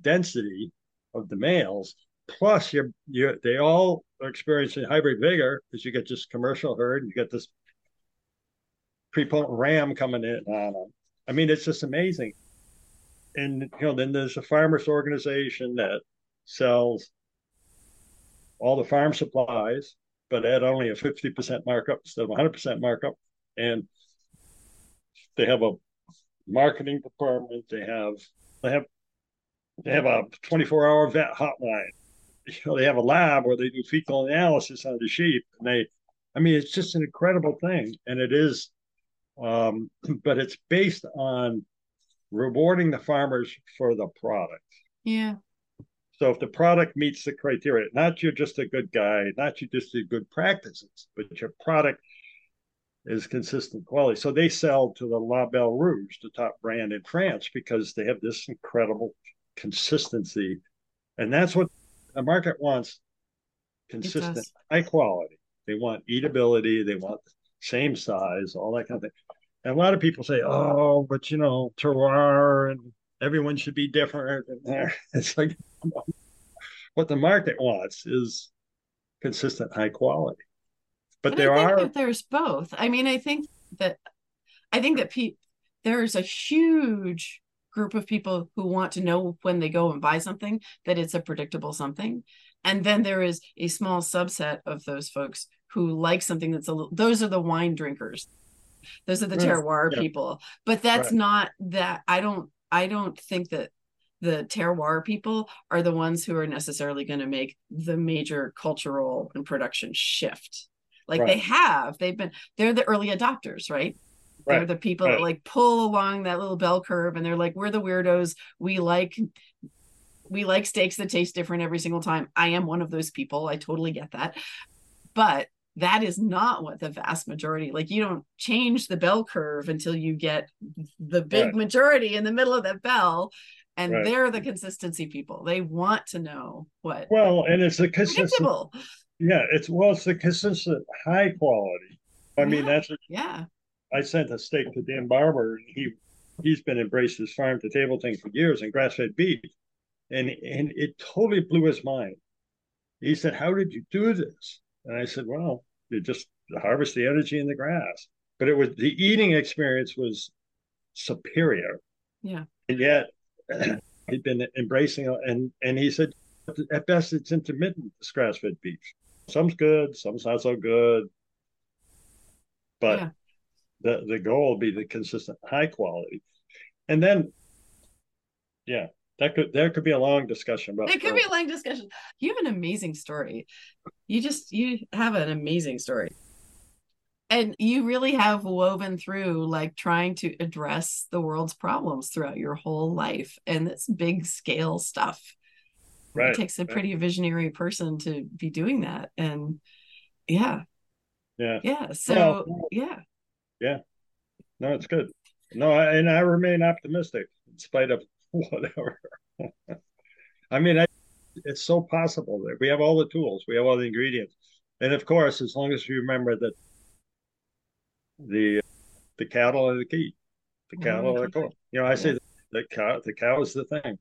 density of the males. Plus, you're, you're they all are experiencing hybrid vigor because you get this commercial herd, you get this prepotent ram coming in on them. I mean, it's just amazing. And you know, then there's a farmers organization that sells all the farm supplies, but at only a 50% markup instead of 100% markup. And they have a marketing department. They have they have they have a 24 hour vet hotline. You know, they have a lab where they do fecal analysis on the sheep. And they, I mean, it's just an incredible thing. And it is um, [clears throat] but it's based on rewarding the farmers for the product. Yeah. So if the product meets the criteria, not you're just a good guy, not you just do good practices, but your product is consistent quality. So they sell to the Label Rouge, the top brand in France, because they have this incredible consistency. And that's what the market wants consistent, high quality. They want eatability. They want same size, all that kind of thing. And a lot of people say, "Oh, but you know, terroir and everyone should be different." And [laughs] It's like [laughs] what the market wants is consistent high quality. But, but there are there's both. I mean, I think that I think that pe- there's a huge group of people who want to know when they go and buy something that it's a predictable something. And then there is a small subset of those folks who like something that's a little, those are the wine drinkers. Those are the terroir yeah. people. But that's right. not that I don't I don't think that the terroir people are the ones who are necessarily going to make the major cultural and production shift. Like right. they have, they've been, they're the early adopters, right? Right. They're the people right. that like pull along that little bell curve and they're like, we're the weirdos. We like we like steaks that taste different every single time. I am one of those people. I totally get that. But that is not what the vast majority like you don't change the bell curve until you get the big right. majority in the middle of that bell and right. they're the consistency people they want to know what well and it's a consistent yeah it's well it's the consistent high quality i yeah. mean that's a, yeah i sent a steak to dan barber and he he's been embraced his farm to table thing for years and grass-fed beef and and it totally blew his mind he said how did you do this and I said, well, you just harvest the energy in the grass. But it was the eating experience was superior. Yeah. And yet [clears throat] he'd been embracing it. And, and he said, at best, it's intermittent, this grass fed beef. Some's good, some's not so good. But yeah. The, the goal will be the consistent high quality. And then, yeah, that could there could be a long discussion about. It could be a long discussion. You have an amazing story. You just you have an amazing story, and you really have woven through like trying to address the world's problems throughout your whole life, and it's big scale stuff. Right. It takes a pretty right. visionary person to be doing that, and yeah, yeah, yeah. So well, yeah, yeah. No, it's good. No, and I remain optimistic in spite of [laughs] whatever. I mean, I, it's so possible that we have all the tools, we have all the ingredients, and of course, as long as we remember that the the cattle are the key, the mm-hmm. cattle are the core. You know, I yeah. say the, the cow, the cow is the thing.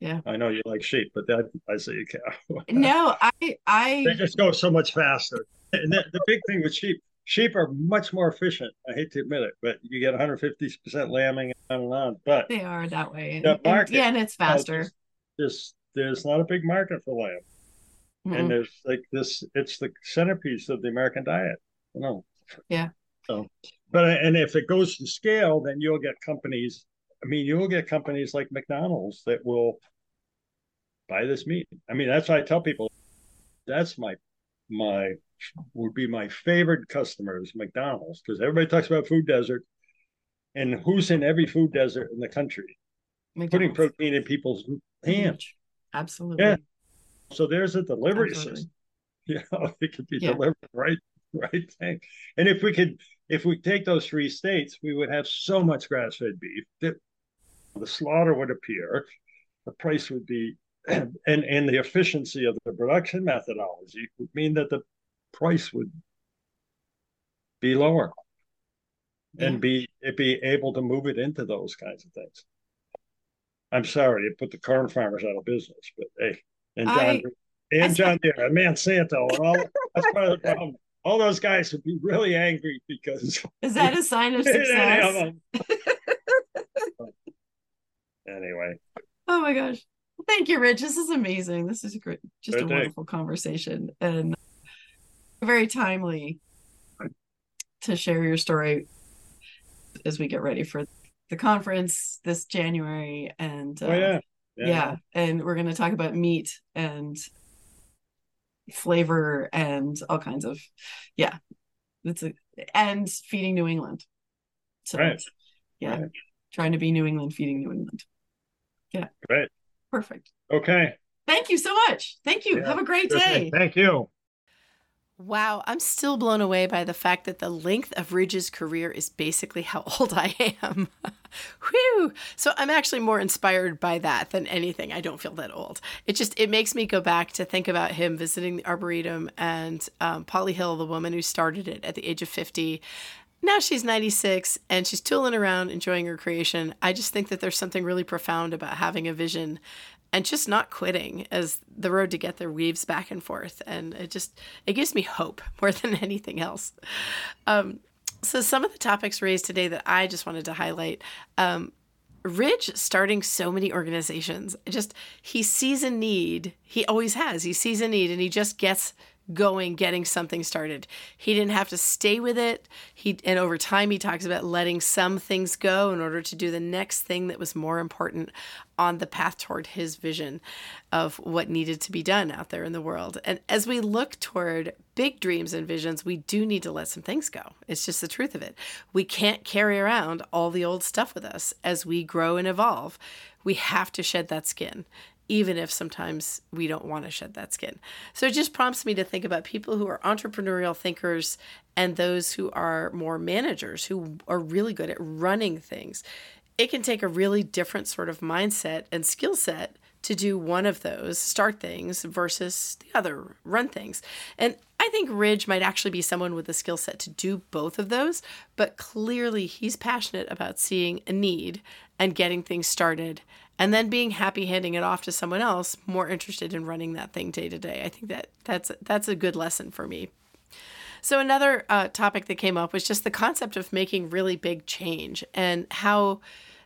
Yeah, I know you like sheep, but that I say a cow. no, I I [laughs] they just go so much faster. And the, the big thing with sheep, sheep are much more efficient. I hate to admit it, but you get 150% lambing and on and on. But they are that way. The market, and, yeah, and it's faster. Just, there's not a big market for lamb. Mm-hmm. And there's like this, it's the centerpiece of the American diet, you know. Yeah. So, but and if it goes to scale, then you'll get companies. I mean, you'll get companies like McDonald's that will buy this meat. I mean, that's why I tell people that's my my would be my favorite customers, McDonald's, because everybody talks about food desert, and who's in every food desert in the country, McDonald's. putting protein in people's hands. Absolutely. Yeah. So there's a delivery Absolutely. system. [laughs] You know, it could be yeah. delivered right, right thing. And if we could, if we take those three states, we would have so much grass-fed beef that the slaughter would appear, the price would be [clears throat] and and the efficiency of the production methodology would mean that the price would be lower yeah. and be be able to move it into those kinds of things. I'm sorry, it put the corn farmers out of business, but hey, and John I, and I John Deere and Monsanto and all that's part of the [laughs] problem. All those guys would be really angry because is that a [laughs] sign of [laughs] success? anyway. Oh my gosh. Thank you, Ridge. This is amazing. This is a great, just Good a day. wonderful conversation and very timely to share your story as we get ready for the conference this January. And uh, oh, yeah. yeah. yeah, and we're going to talk about meat and flavor and all kinds of, yeah, it's a and feeding New England. So, right. yeah, right. trying to be New England, feeding New England. Yeah. Great. Perfect. Okay. Thank you so much. Thank you. Yeah. Have a great day. Thank you. Wow, I'm still blown away by the fact that the length of Ridge's career is basically how [laughs] old I am. [laughs] Whew! So I'm actually more inspired by that than anything. I don't feel that old. It just it makes me go back to think about him visiting the arboretum and um, Polly Hill, the woman who started it at the age of 50. Now she's 96 and she's tooling around enjoying her creation. I just think that there's something really profound about having a vision and just not quitting as the road to get there weaves back and forth. And it just it gives me hope [laughs] more than anything else. Um, so some of the topics raised today that i just wanted to highlight um, ridge starting so many organizations. Just he sees a need. He always has. He sees a need and he just gets going getting something started. He didn't have to stay with it. He and over time he talks about letting some things go in order to do the next thing that was more important on the path toward his vision of what needed to be done out there in the world. And as we look toward big dreams and visions we do need to let some things go. It's just the truth of it. We can't carry around all the old stuff with us. As we grow and evolve we have to shed that skin even if sometimes we don't want to shed that skin. So it just prompts me to think about people who are entrepreneurial thinkers and those who are more managers who are really good at running things. It can take a really different sort of mindset and skill set to do one of those, start things, versus the other, run things. And I think Ridge might actually be someone with the skill set to do both of those, but clearly he's passionate about seeing a need and getting things started and then being happy handing it off to someone else more interested in running that thing day to day. I think that that's that's a good lesson for me. So another uh, topic that came up was just the concept of making really big change and how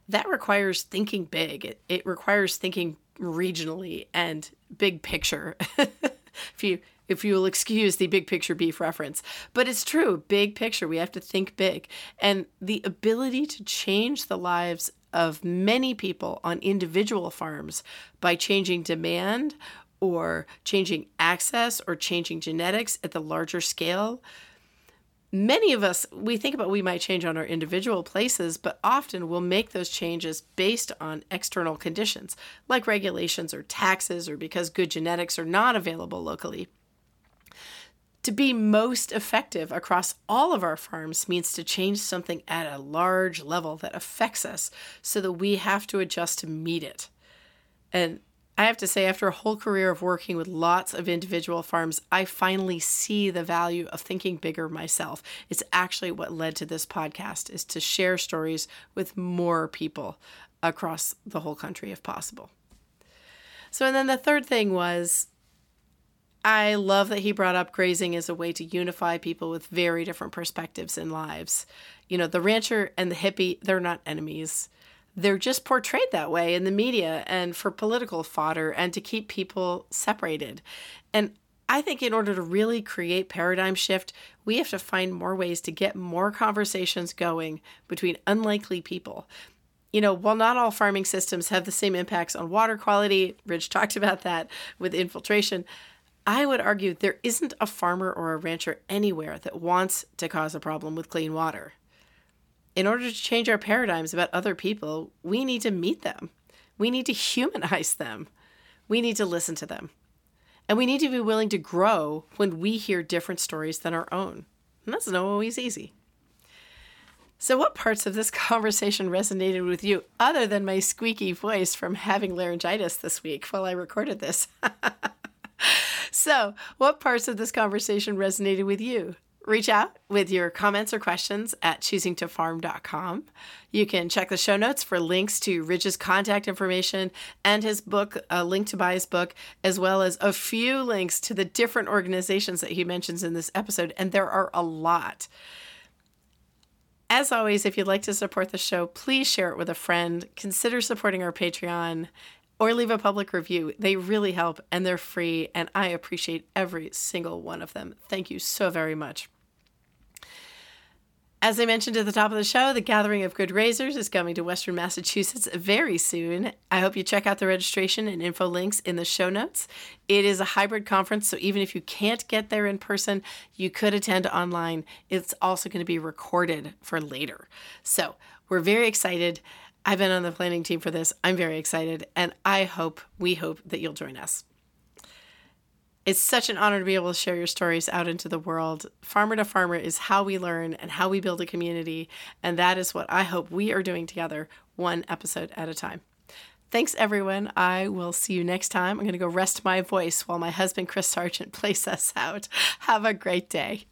that requires thinking big. It, it requires thinking regionally and big picture. [laughs] if you if you will excuse the big picture beef reference. But it's true, big picture. We have to think big. And the ability to change the lives of many people on individual farms by changing demand or changing access or changing genetics at the larger scale. Many of us, we think about we might change on our individual places, but often we'll make those changes based on external conditions, like regulations or taxes, or because good genetics are not available locally. To be most effective across all of our farms means to change something at a large level that affects us so that we have to adjust to meet it. And I have to say, after a whole career of working with lots of individual farms, I finally see the value of thinking bigger myself. It's actually what led to this podcast is to share stories with more people across the whole country if possible. So and then the third thing was I love that he brought up grazing as a way to unify people with very different perspectives and lives. You know, the rancher and the hippie, they're not enemies. They're just portrayed that way in the media and for political fodder and to keep people separated. And I think in order to really create paradigm shift, we have to find more ways to get more conversations going between unlikely people. You know, while not all farming systems have the same impacts on water quality, Ridge [laughs] talked about that with infiltration I would argue there isn't a farmer or a rancher anywhere that wants to cause a problem with clean water. In order to change our paradigms about other people, we need to meet them. We need to humanize them. We need to listen to them. And we need to be willing to grow when we hear different stories than our own. And that's not always easy. So, what parts of this [laughs] conversation resonated with you other than my squeaky voice from having laryngitis this week while I recorded this? [laughs] so, what parts of this conversation resonated with you? Reach out with your comments or questions at choosingtofarm.com. You can check the show notes for links to Ridge's contact information and his book, a link to buy his book, as well as a few links to the different organizations that he mentions in this episode. And there are a lot. As always, if you'd like to support the show, please share it with a friend. Consider supporting our Patreon or leave a public review. They really help and they're free, and I appreciate every single one of them. Thank you so very much. As I mentioned at the top of the show, the Gathering of Good Grazers is coming to Western Massachusetts very soon. I hope you check out the registration and info links in the show notes. It is a hybrid conference, so even if you can't get there in person, you could attend online. It's also going to be recorded for later. So we're very excited. I've been on the planning team for this. I'm very excited, and I hope, we hope that you'll join us. It's such an honor to be able to share your stories out into the world. Farmer to Farmer is how we learn and how we build a community. And that is what I hope we are doing together, one episode at a time. Thanks, everyone. I will see you next time. I'm going to go rest my voice while my husband, Chris Sargent, [laughs] plays us out. Have a great day.